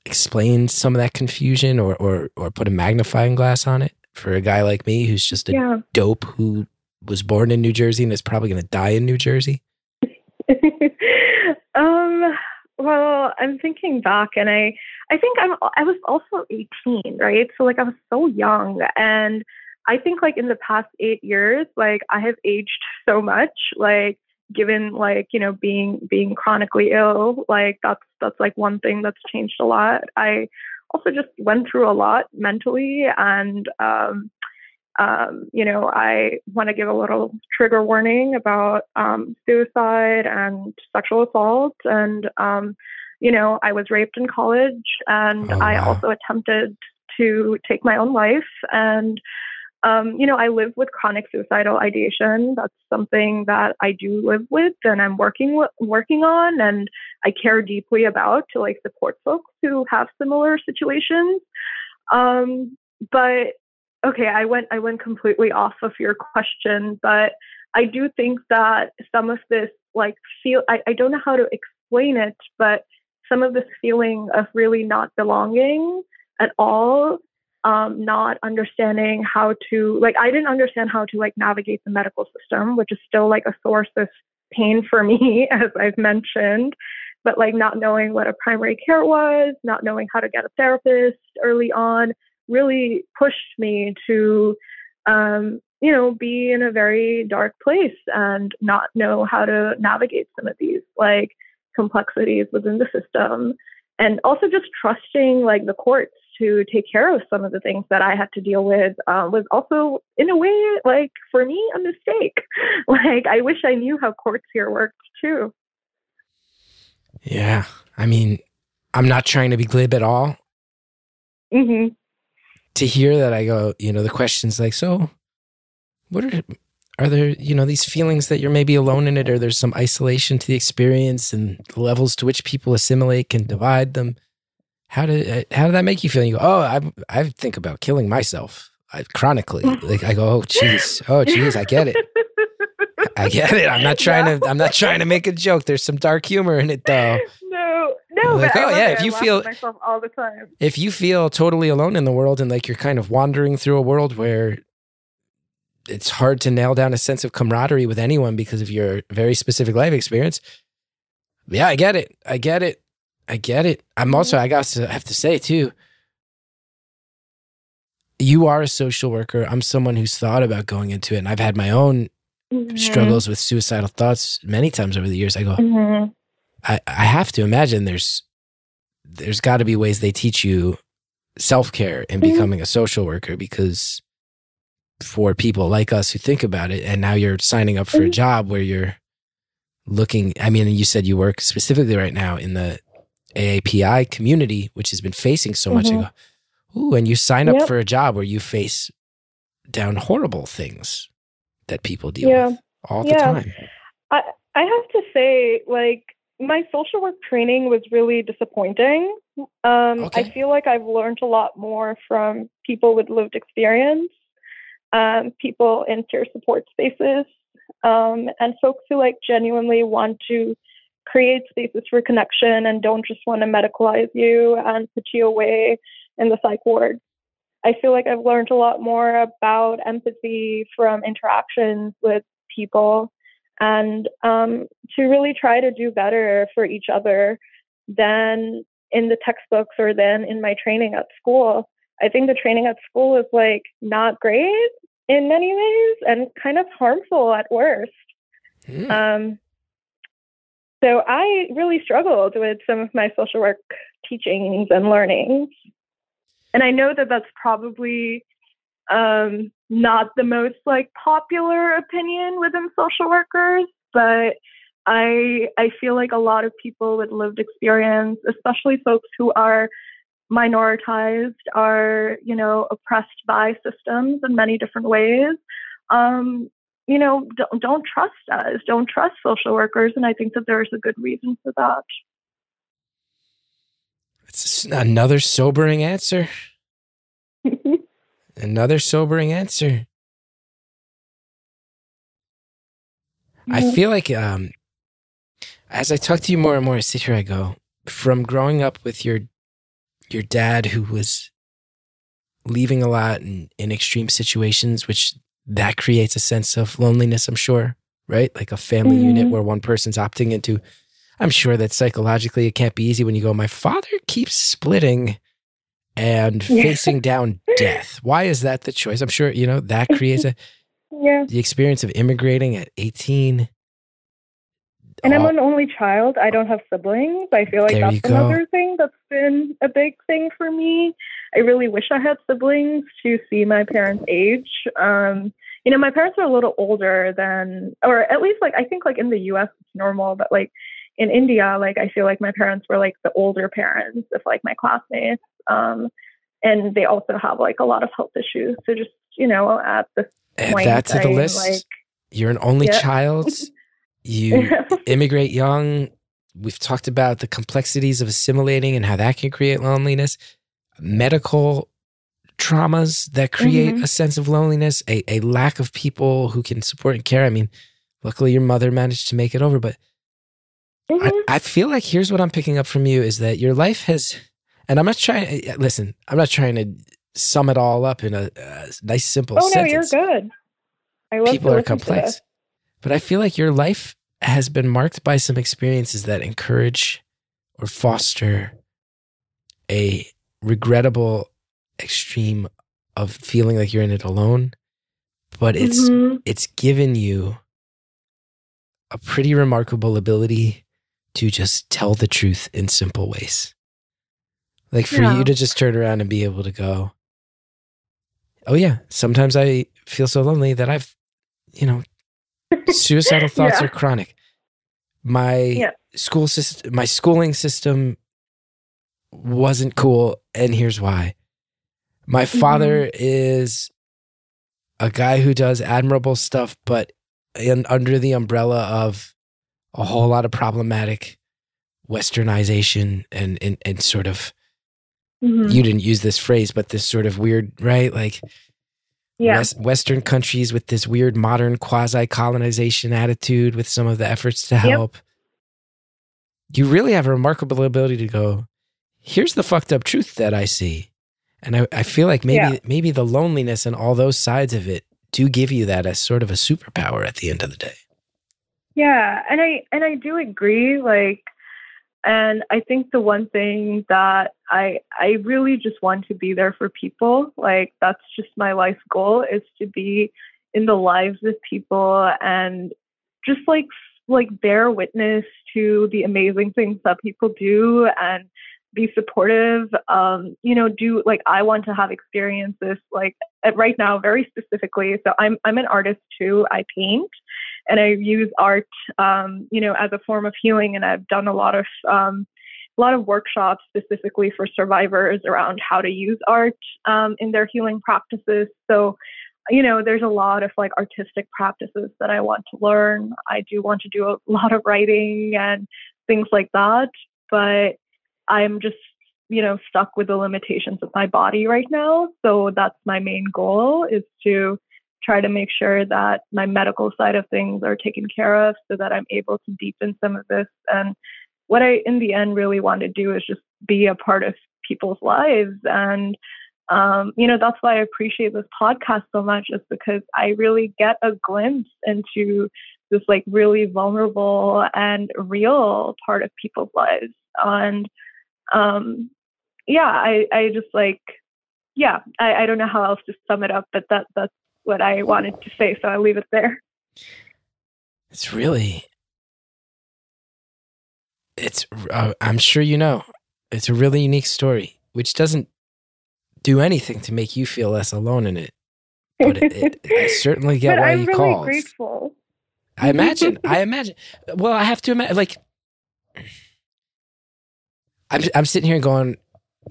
explain some of that confusion, or or or put a magnifying glass on it for a guy like me who's just a yeah dope who was born in New Jersey and is probably going to die in New Jersey. um well I'm thinking back and I I think I'm I was also 18, right? So like I was so young and I think like in the past 8 years like I have aged so much like given like you know being being chronically ill like that's that's like one thing that's changed a lot. I also just went through a lot mentally and um um, you know, I want to give a little trigger warning about um, suicide and sexual assault. And, um, you know, I was raped in college and Oh, I also attempted to take my own life. And, um, you know, I live with chronic suicidal ideation. That's something that I do live with and I'm working with, working on and I care deeply about to like support folks who have similar situations. Um, but okay, I went I went completely off of your question, but I do think that some of this like feel I, I don't know how to explain it, but some of this feeling of really not belonging at all, um, not understanding how to like I didn't understand how to like navigate the medical system, which is still like a source of pain for me, as I've mentioned. But like not knowing what a primary care was, not knowing how to get a therapist early on, really pushed me to um, you know be in a very dark place and not know how to navigate some of these like complexities within the system and also just trusting like the courts to take care of some of the things that i had to deal with um, was also in a way like for me a mistake like i wish i knew how courts here worked too Yeah. I mean, I'm not trying to be glib at all. Mm-hmm. To hear that, I go, you know, the question's like, so what are, are there, you know, these feelings that you're maybe alone in it, or there's some isolation to the experience and the levels to which people assimilate can divide them? How did, uh, how did that make you feel? And you go, oh, I, I think about killing myself I, chronically. Like, I go, oh, jeez. Oh, jeez. I get it. I get it. I'm not trying to, I'm not trying to make a joke. There's some dark humor in it, though. no no Like, but oh, yeah, if you feel- myself all the time if you feel totally alone in the world and like you're kind of wandering through a world where it's hard to nail down a sense of camaraderie with anyone because of your very specific life experience. Yeah, I get it. I get it. I get it. I'm also, I got to have to say too, you are a social worker. I'm someone who's thought about going into it, and I've had my own Mhm. struggles with suicidal thoughts many times over the years. I go, Mhm. I, I have to imagine there's there's got to be ways they teach you self care in Mhm. becoming a social worker because for people like us who think about it, and now you're signing up for a Mhm. job where you're looking. I mean, you said you work specifically right now in the AAPI community, which has been facing so much. I Mhm. go, ooh, and you sign up Yep. for a job where you face down horrible things that people deal Yeah. with all the Yeah. time. I I have to say, like my social work training was really disappointing. Um, Okay. I feel like I've learned a lot more from people with lived experience, um, people in peer support spaces, um, and folks who like genuinely want to create spaces for connection and don't just want to medicalize you and put you away in the psych ward. I feel like I've learned a lot more about empathy from interactions with people and um, to really try to do better for each other than in the textbooks or than in my training at school. I think the training at school is like not great in many ways and kind of harmful at worst. Hmm. Um, so I really struggled with some of my social work teachings and learnings. And I know that that's probably um, not the most like popular opinion within social workers, but I I feel like a lot of people with lived experience, especially folks who are minoritized, are you know oppressed by systems in many different ways. Um, you know, don't, don't trust us, don't trust social workers, and I think that there's a good reason for that. It's another sobering answer. Another sobering answer. I feel like um, as I talk to you more and more, I sit here, I go, from growing up with your your dad who was leaving a lot in, in extreme situations, which that creates a sense of loneliness, I'm sure, right? Like a family Mhm. unit where one person's opting into I'm sure that psychologically it can't be easy when you go, my father keeps splitting and facing down death. Why is that the choice? I'm sure, you know, that creates a, Yeah. the experience of immigrating at 18. And I'm an only child. I don't have siblings. I feel like There that's another thing that's been a big thing for me. I really wish I had siblings to see my parents age. Um, you know, my parents are a little older than, or at least like I think like in the U.S. it's normal, but like in India, like I feel like my parents were like the older parents of like my classmates. Um, and they also have like a lot of health issues. So just you know, at this add point, that to the list. like You're an only Yeah. child. You immigrate young. We've talked about the complexities of assimilating and how that can create loneliness. Medical traumas that create Mhm. a sense of loneliness, a, a lack of people who can support and care. I mean, luckily your mother managed to make it over, but I, Mhm. I feel like here's what I'm picking up from you is that your life has, and I'm not trying, listen, I'm not trying to sum it all up in a, a nice, simple sentence. oh no, you're good. I love people are complex. But I feel like your life has been marked by some experiences that encourage or foster a regrettable extreme of feeling like you're in it alone. But it's Mhm. it's given you a pretty remarkable ability to just tell the truth in simple ways. Like for Yeah. you to just turn around and be able to go, Oh yeah, sometimes I feel so lonely that I've you know, suicidal thoughts Yeah. are chronic. My Yeah. school system my schooling system wasn't cool and here's why. My Mm-hmm. father is a guy who does admirable stuff but in, under the umbrella of a whole lot of problematic westernization and and, and sort of Mhm. you didn't use this phrase but this sort of weird right like yeah. West, Western countries with this weird modern quasi colonization attitude with some of the efforts to help. You really have a remarkable ability to go, here's the fucked up truth that I see. And I, I feel like maybe Yeah. maybe the loneliness and all those sides of it do give you that as sort of a superpower at the end of the day. Yeah, and I and I do agree like and I think the one thing that I I really just want to be there for people. Like that's just my life goal is to be in the lives of people and just like like bear witness to the amazing things that people do and be supportive um you know do like i want to have experiences like right now very specifically so i'm i'm an artist too i paint and i use art um you know as a form of healing and i've done a lot of um a lot of workshops specifically for survivors around how to use art um, in their healing practices. So you know there's a lot of like artistic practices that i want to learn. I do want to do a lot of writing and things like that but i'm just you know stuck with the limitations of my body right now. So that's my main goal is to try to make sure that my medical side of things are taken care of so that i'm able to deepen some of this. And what i in the end really want to do is just be a part of people's lives. And um, you know that's why i appreciate this podcast so much is because i really get a glimpse into this like really vulnerable and real part of people's lives. And um, yeah i i just like yeah I, I don't know how else to sum it up but that that's what i wanted to say so i'll leave it there It's really, it's, uh, I'm sure you know, it's a really unique story, which doesn't do anything to make you feel less alone in it. But it, it, I certainly get but why i'm you really called. grateful I imagine. I imagine. Well, I have to imagine. Like, I'm I'm sitting here going,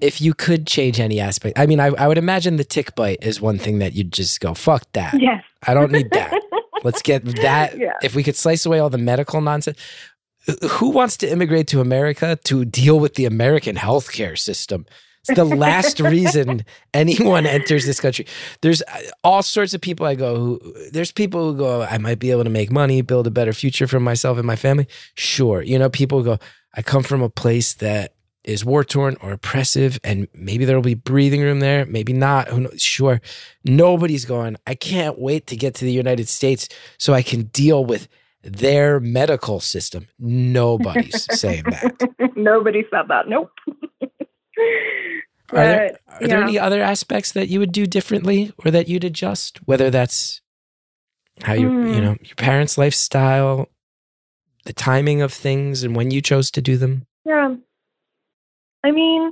if you could change any aspect, I mean, I I would imagine the tick bite is one thing that you'd just go, fuck that. yes I don't need that. Let's get that. Yeah. If we could slice away all the medical nonsense. Who wants to immigrate to America to deal with the American healthcare system? It's the last reason anyone enters this country. There's uh, all sorts of people I go who there's people who go, I might be able to make money, build a better future for myself and my family. Sure. You know, people go, I come from a place that is war torn or oppressive, and maybe there'll be breathing room there, maybe not. Who knows? Sure. Nobody's going, I can't wait to get to the United States so I can deal with their medical system. Nobody's saying that. Nobody said that. Nope. Are there, are there any other aspects that you would do differently or that you'd adjust? Whether that's how you you Hmm. know your parents' lifestyle, the timing of things, and when you chose to do them. Yeah. I mean,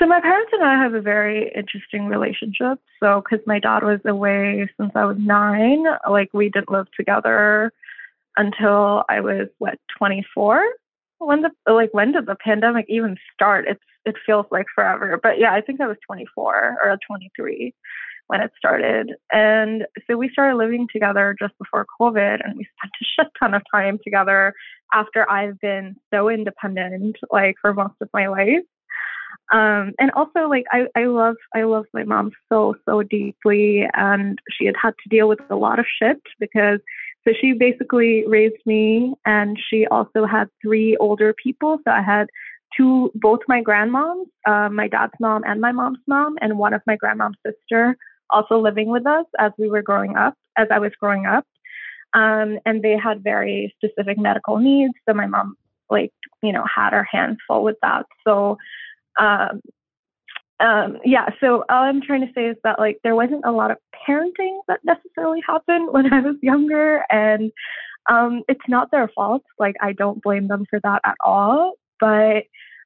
so my parents and I have a very interesting relationship. So, because my dad was away since I was nine, like we didn't live together until I was what 24. When the like when did the pandemic even start? It's it feels like forever, but yeah, I think I was 24 or 23 when it started. And so we started living together just before COVID, and we spent a shit ton of time together after I've been so independent, like for most of my life. Um, and also, like I, I love, I love my mom so, so deeply, and she had had to deal with a lot of shit because. So she basically raised me, and she also had three older people. So I had two, both my grandmoms, uh, my dad's mom and my mom's mom, and one of my grandmom's sister also living with us as we were growing up, as I was growing up. Um, and they had very specific medical needs. So my mom, like, you know, had her hands full with that. So, um, um, yeah, so all I'm trying to say is that, like, there wasn't a lot of parenting that necessarily happened when I was younger. And um, it's not their fault. Like, I don't blame them for that at all. But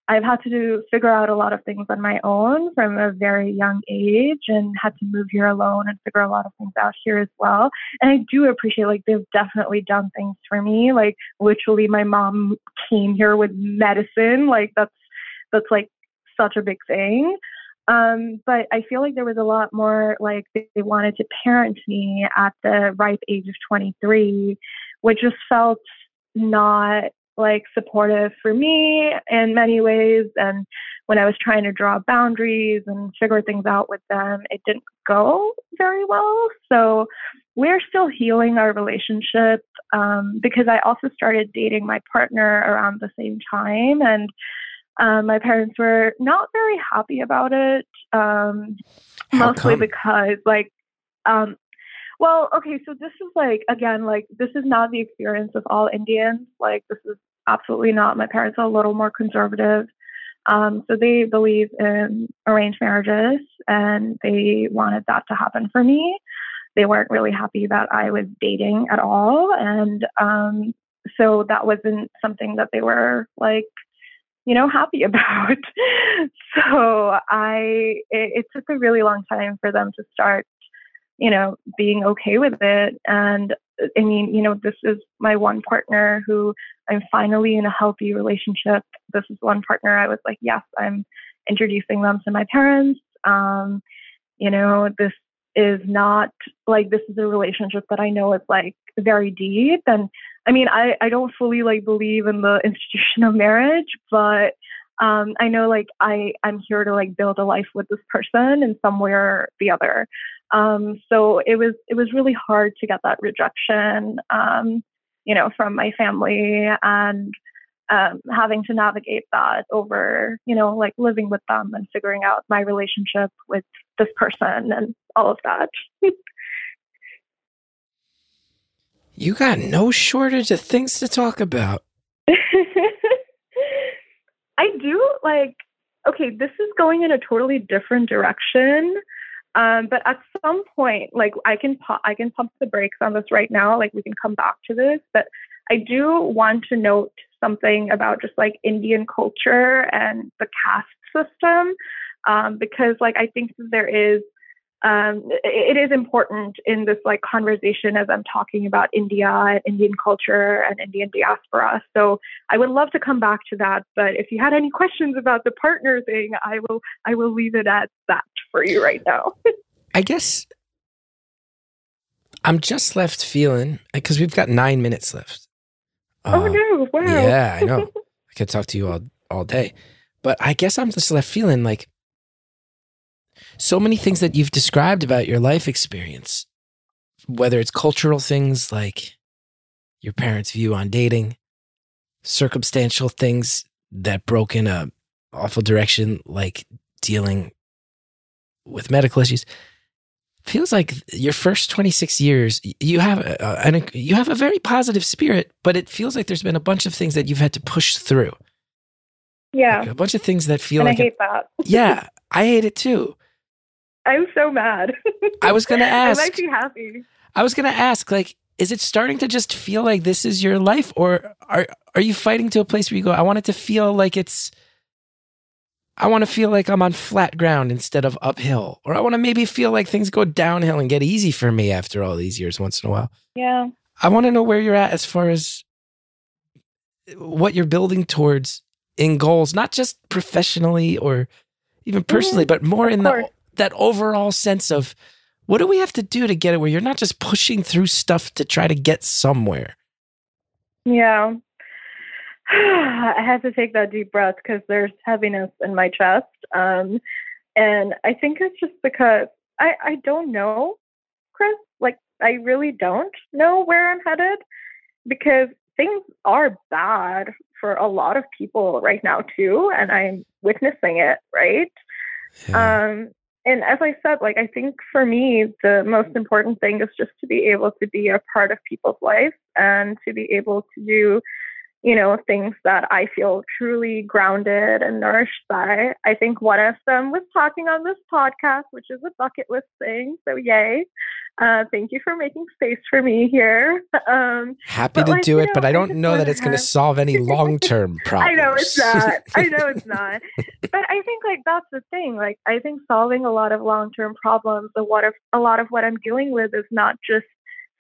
I've had to do, figure out a lot of things on my own from a very young age and had to move here alone and figure a lot of things out here as well. And I do appreciate, like, they've definitely done things for me. Like, literally, my mom came here with medicine. Like, that's, that's like such a big thing. Um, but I feel like there was a lot more like they, wanted to parent me at the ripe age of 23, which just felt not like supportive for me in many ways. And when I was trying to draw boundaries and figure things out with them, it didn't go very well. So we're still healing our relationship um, because I also started dating my partner around the same time. And um, my parents were not very happy about it, um, mostly come? because, like, um, well, okay, so this is like, again, like, this is not the experience of all Indians. Like, this is absolutely not. My parents are a little more conservative. Um, so they believe in arranged marriages and they wanted that to happen for me. They weren't really happy that I was dating at all. And um, so that wasn't something that they were like, you know, happy about. so I, it, it took a really long time for them to start, you know, being okay with it. And I mean, you know, this is my one partner who I'm finally in a healthy relationship. This is one partner I was like, yes, I'm introducing them to my parents. Um, you know, this is not like this is a relationship that I know is like very deep. And I mean, I, I don't fully like believe in the institution of marriage, but um, I know like I, I'm here to like build a life with this person in some way or the other. Um, so it was it was really hard to get that rejection, um, you know, from my family and um, having to navigate that over, you know, like living with them and figuring out my relationship with this person and all of that. You got no shortage of things to talk about. I do like okay, this is going in a totally different direction. Um, but at some point, like I can pu- I can pump the brakes on this right now. Like we can come back to this, but I do want to note something about just like Indian culture and the caste system, um, because like I think there is um, it, it is important in this like conversation as I'm talking about India and Indian culture and Indian diaspora. So I would love to come back to that, but if you had any questions about the partner thing, I will I will leave it at that for you right now. I guess I'm just left feeling because we've got nine minutes left. oh Uh, no! Wow. Yeah, I know. I could talk to you all all day, but I guess I'm just left feeling like so many things that you've described about your life experience, whether it's cultural things like your parents' view on dating, circumstantial things that broke in a awful direction like dealing with medical issues. feels like your first 26 years you have a, an, you have a very positive spirit but it feels like there's been a bunch of things that you've had to push through Yeah. Like a bunch of things that feel and like I hate that. yeah i hate it too I'm so mad. i was gonna ask might be happy. i was gonna ask like is it starting to just feel like this is your life or are are you fighting to a place where you go i want it to feel like it's I want to feel like I'm on flat ground instead of uphill. Or I want to maybe feel like things go downhill and get easy for me after all these years once in a while. Yeah. I want to know where you're at as far as uh, what you're building towards in goals, not just professionally or even mm-hmm. personally, but more in the, that overall sense of what do we have to do to get it where you're not just pushing through stuff to try to get somewhere. Yeah. I had to take that deep breath because there's heaviness in my chest. Um, and I think it's just because I, I don't know, Chris. Like, I really don't know where I'm headed because things are bad for a lot of people right now, too. And I'm witnessing it, right? Um, and as I said, like I think for me, the most important thing is just to be able to be a part of people's life and to be able to do, you know, things that I feel truly grounded and nourished by. I think one of them was talking on this podcast, which is a bucket list thing. So yay. Uh, thank you for making space for me here. Um, Happy to like, do it, know, but I I don't just know that it's going to solve any long term problems. I know it's not. I know it's not. But I think like that's the thing. Like I think solving a lot of long term problems, a lot of a lot of what I'm dealing with is not just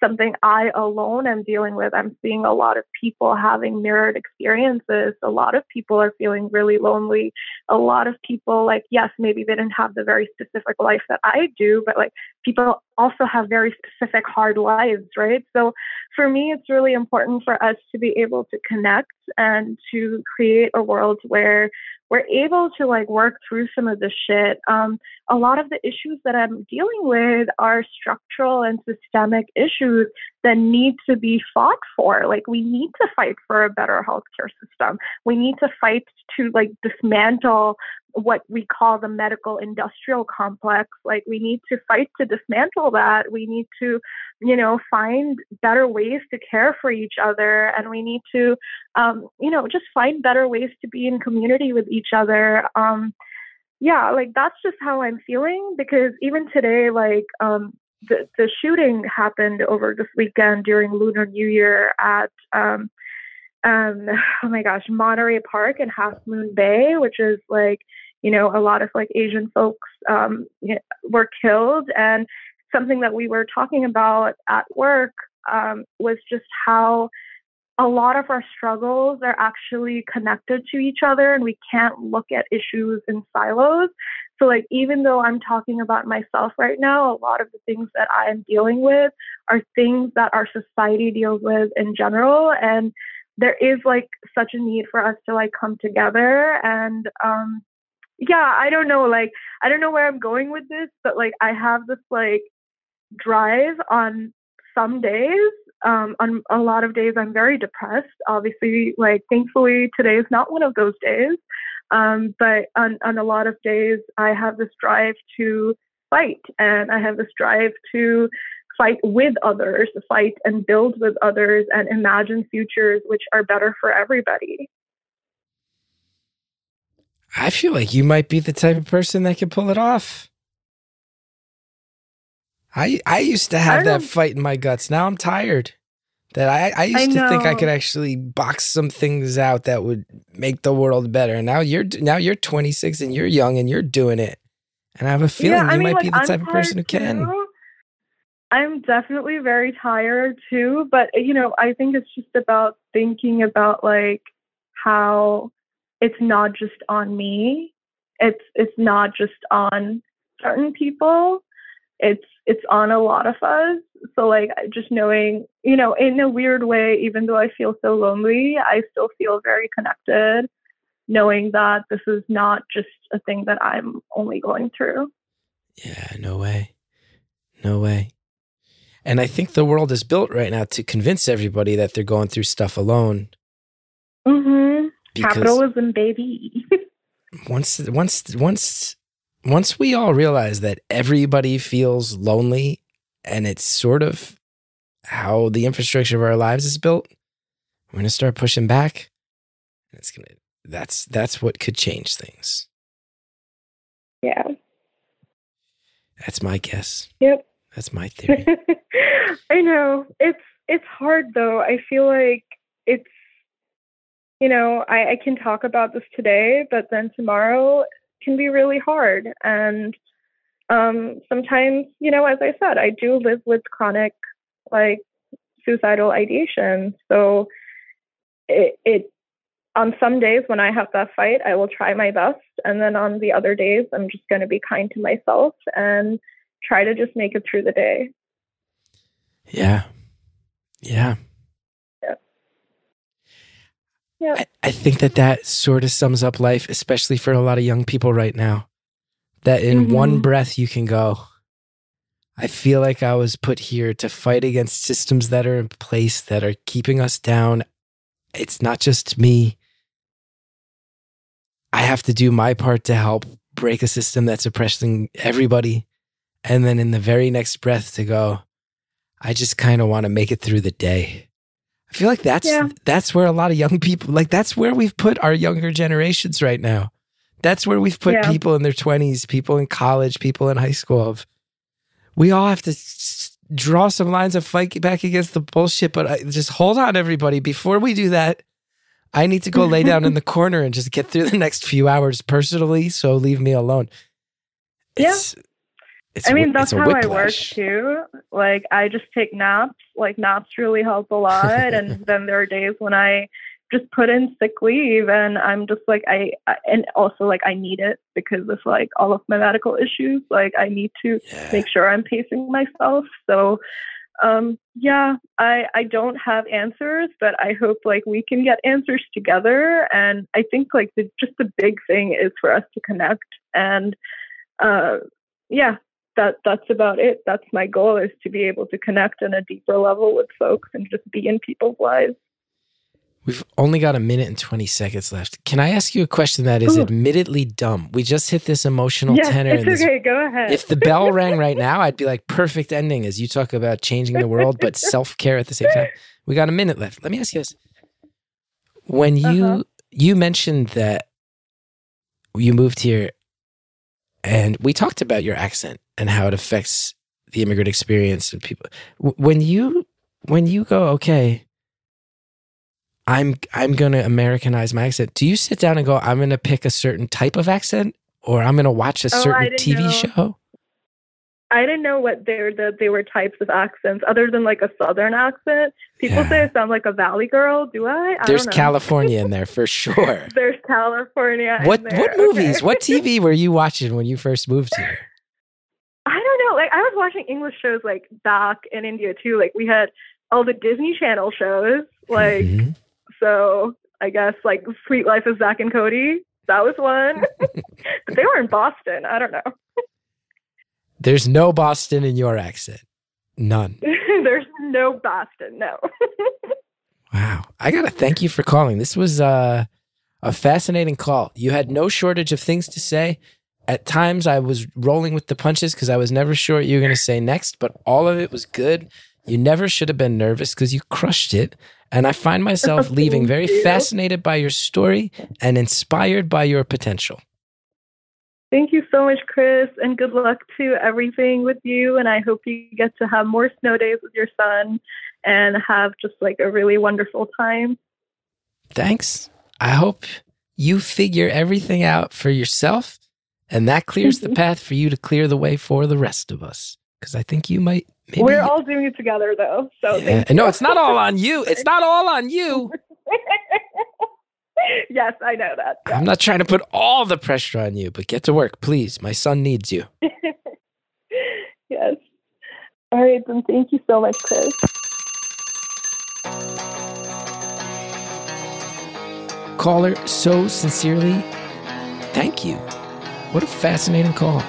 something I alone am dealing with. I'm seeing a lot of people having mirrored experiences. A lot of people are feeling really lonely. A lot of people like yes, maybe they didn't have the very specific life that I do, but like people also have very specific hard lives, right? So for me, it's really important for us to be able to connect and to create a world where we're able to like work through some of the shit. Um, a lot of the issues that I'm dealing with are structural and systemic issues that need to be fought for. Like we need to fight for a better healthcare system. We need to fight to like dismantle what we call the medical industrial complex. Like we need to fight to dismantle that. We need to, you know, find better ways to care for each other, and we need to, um, you know, just find better ways to be in community with each other. Um, yeah, like that's just how I'm feeling because even today, like um, the the shooting happened over this weekend during Lunar New Year at. Um, um, oh my gosh, Monterey Park and Half Moon Bay, which is like, you know, a lot of like Asian folks um, were killed. And something that we were talking about at work um, was just how a lot of our struggles are actually connected to each other and we can't look at issues in silos. So, like, even though I'm talking about myself right now, a lot of the things that I am dealing with are things that our society deals with in general. And there is like such a need for us to like come together and um yeah i don't know like i don't know where i'm going with this but like i have this like drive on some days um on a lot of days i'm very depressed obviously like thankfully today is not one of those days um but on on a lot of days i have this drive to fight and i have this drive to fight with others, fight and build with others, and imagine futures which are better for everybody. I feel like you might be the type of person that could pull it off. I I used to have that fight in my guts. Now I'm tired. That I, I used I to think I could actually box some things out that would make the world better. And now you're now you're 26 and you're young and you're doing it. And I have a feeling you might be the I'm type of person who can. too. I'm definitely very tired too, but you know, I think it's just about thinking about like how it's not just on me. It's it's not just on certain people. It's it's on a lot of us. So like just knowing, you know, in a weird way, even though I feel so lonely, I still feel very connected, knowing that this is not just a thing that I'm only going through. Yeah, no way. No way. And I think the world is built right now to convince everybody that they're going through stuff alone. Capitalism, baby. once once once once we all realize that everybody feels lonely and it's sort of how the infrastructure of our lives is built, we're going to start pushing back. It's going to that's that's what could change things. Yeah. That's my guess. Yep. That's my theory. I know. It's it's hard though. I feel like it's you know, I, I can talk about this today, but then tomorrow can be really hard. And um sometimes, you know, as I said, I do live with chronic like suicidal ideation. So it it on some days when I have that fight, I will try my best. And then on the other days, I'm just going to be kind to myself and try to just make it through the day. Yeah. Yeah. Yeah. Yeah. I, I think that that sort of sums up life, especially for a lot of young people right now. That in one Mhm. breath you can go, I feel like I was put here to fight against systems that are in place that are keeping us down. It's not just me. I have to do my part to help break a system that's oppressing everybody. And then in the very next breath to go, I just kind of want to make it through the day. I feel like that's Yeah. that's where a lot of young people like that's where we've put our younger generations right now. That's where we've put Yeah. people in their 20s, people in college, people in high school of we all have to s- draw some lines of fight back against the bullshit, but I, just hold on everybody before we do that. I need to go lay down in the corner and just get through the next few hours personally, so leave me alone. Yeah. It's, I mean, that's how I work too. Like, I just take naps. Like, naps really help a lot. and then there are days when I just put in sick leave and I'm just like, I, I, and also like, I need it because of like all of my medical issues. Like, I need to Yeah. make sure I'm pacing myself. So, um, yeah, I, I don't have answers, but I hope like we can get answers together. And I think like the, just the big thing is for us to connect and, uh, yeah, that that's about it. That's my goal is to be able to connect on a deeper level with folks and just be in people's lives. We've only got a minute and 20 seconds left. Can I ask you a question that is Ooh. admittedly dumb? We just hit this emotional yes, tenor. it's this, okay. Go ahead. If the bell rang right now, I'd be like, perfect ending as you talk about changing the world, but self care at the same time. We got a minute left. Let me ask you this. When you Uh-huh. you mentioned that you moved here and we talked about your accent and how it affects the immigrant experience and people when you when you go okay i'm i'm gonna americanize my accent do you sit down and go i'm gonna pick a certain type of accent or i'm gonna watch a Oh, certain didn't tv know. show I didn't know what they were that they were types of accents other than like a southern accent. People Yeah. say I sound like a valley girl. Do I? I there's don't know. california in there for sure There's California. what what movies Okay. what tv were you watching when you first moved here I don't know. Like I was watching English shows like back in India too. Like we had all the Disney Channel shows. Like Mhm. So I guess like Suite Life of Zack and Cody. That was one. but they were in Boston. I don't know. There's no boston in your accent none There's no Boston. No. Wow. I got to thank you for calling. This was uh, a fascinating call. You had no shortage of things to say. At times, I was rolling with the punches because I was never sure what you were going to say next, but all of it was good. You never should have been nervous because you crushed it. And I find myself leaving very fascinated by your story and inspired by your potential. Thank you so much, Chris, and good luck to everything with you. And I hope you get to have more snow days with your son and have just like a really wonderful time. Thanks. I hope you figure everything out for yourself and that clears the Mhm. path for you to clear the way for the rest of us. Because I think you might. Maybe We're all doing it together, though. So Yeah. No, it's not all on you. It's not all on you. yes, I know that. I'm not trying to put all the pressure on you, but get to work, please. My son needs you. yes. All right, then thank you so much, Chris. Caller, so sincerely, thank you. What a fascinating call.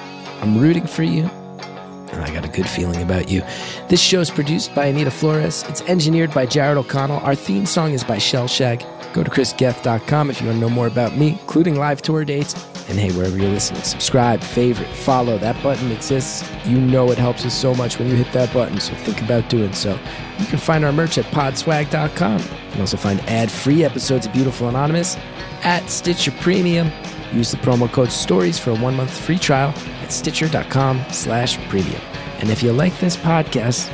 I'm rooting for you. And I got a good feeling about you. This show is produced by Anita Flores. It's engineered by Jared O'Connell. Our theme song is by Shellshag. Go to ChrisGethard.com if you want to know more about me, including live tour dates And hey, wherever you're listening, subscribe, favorite, follow. That button exists. You know it helps us so much when you hit that button, so think about doing so. You can find our merch at podswag.com. You can also find ad-free episodes of Beautiful Anonymous at Stitcher Premium. Use the promo code STORIES for a one-month free trial at stitcher.com slash premium. And if you like this podcast,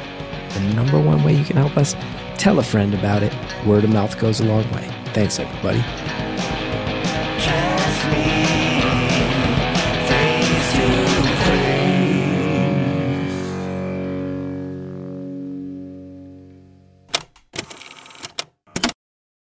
the number one way you can help us, tell a friend about it. Word of mouth goes a long way. Thanks, everybody.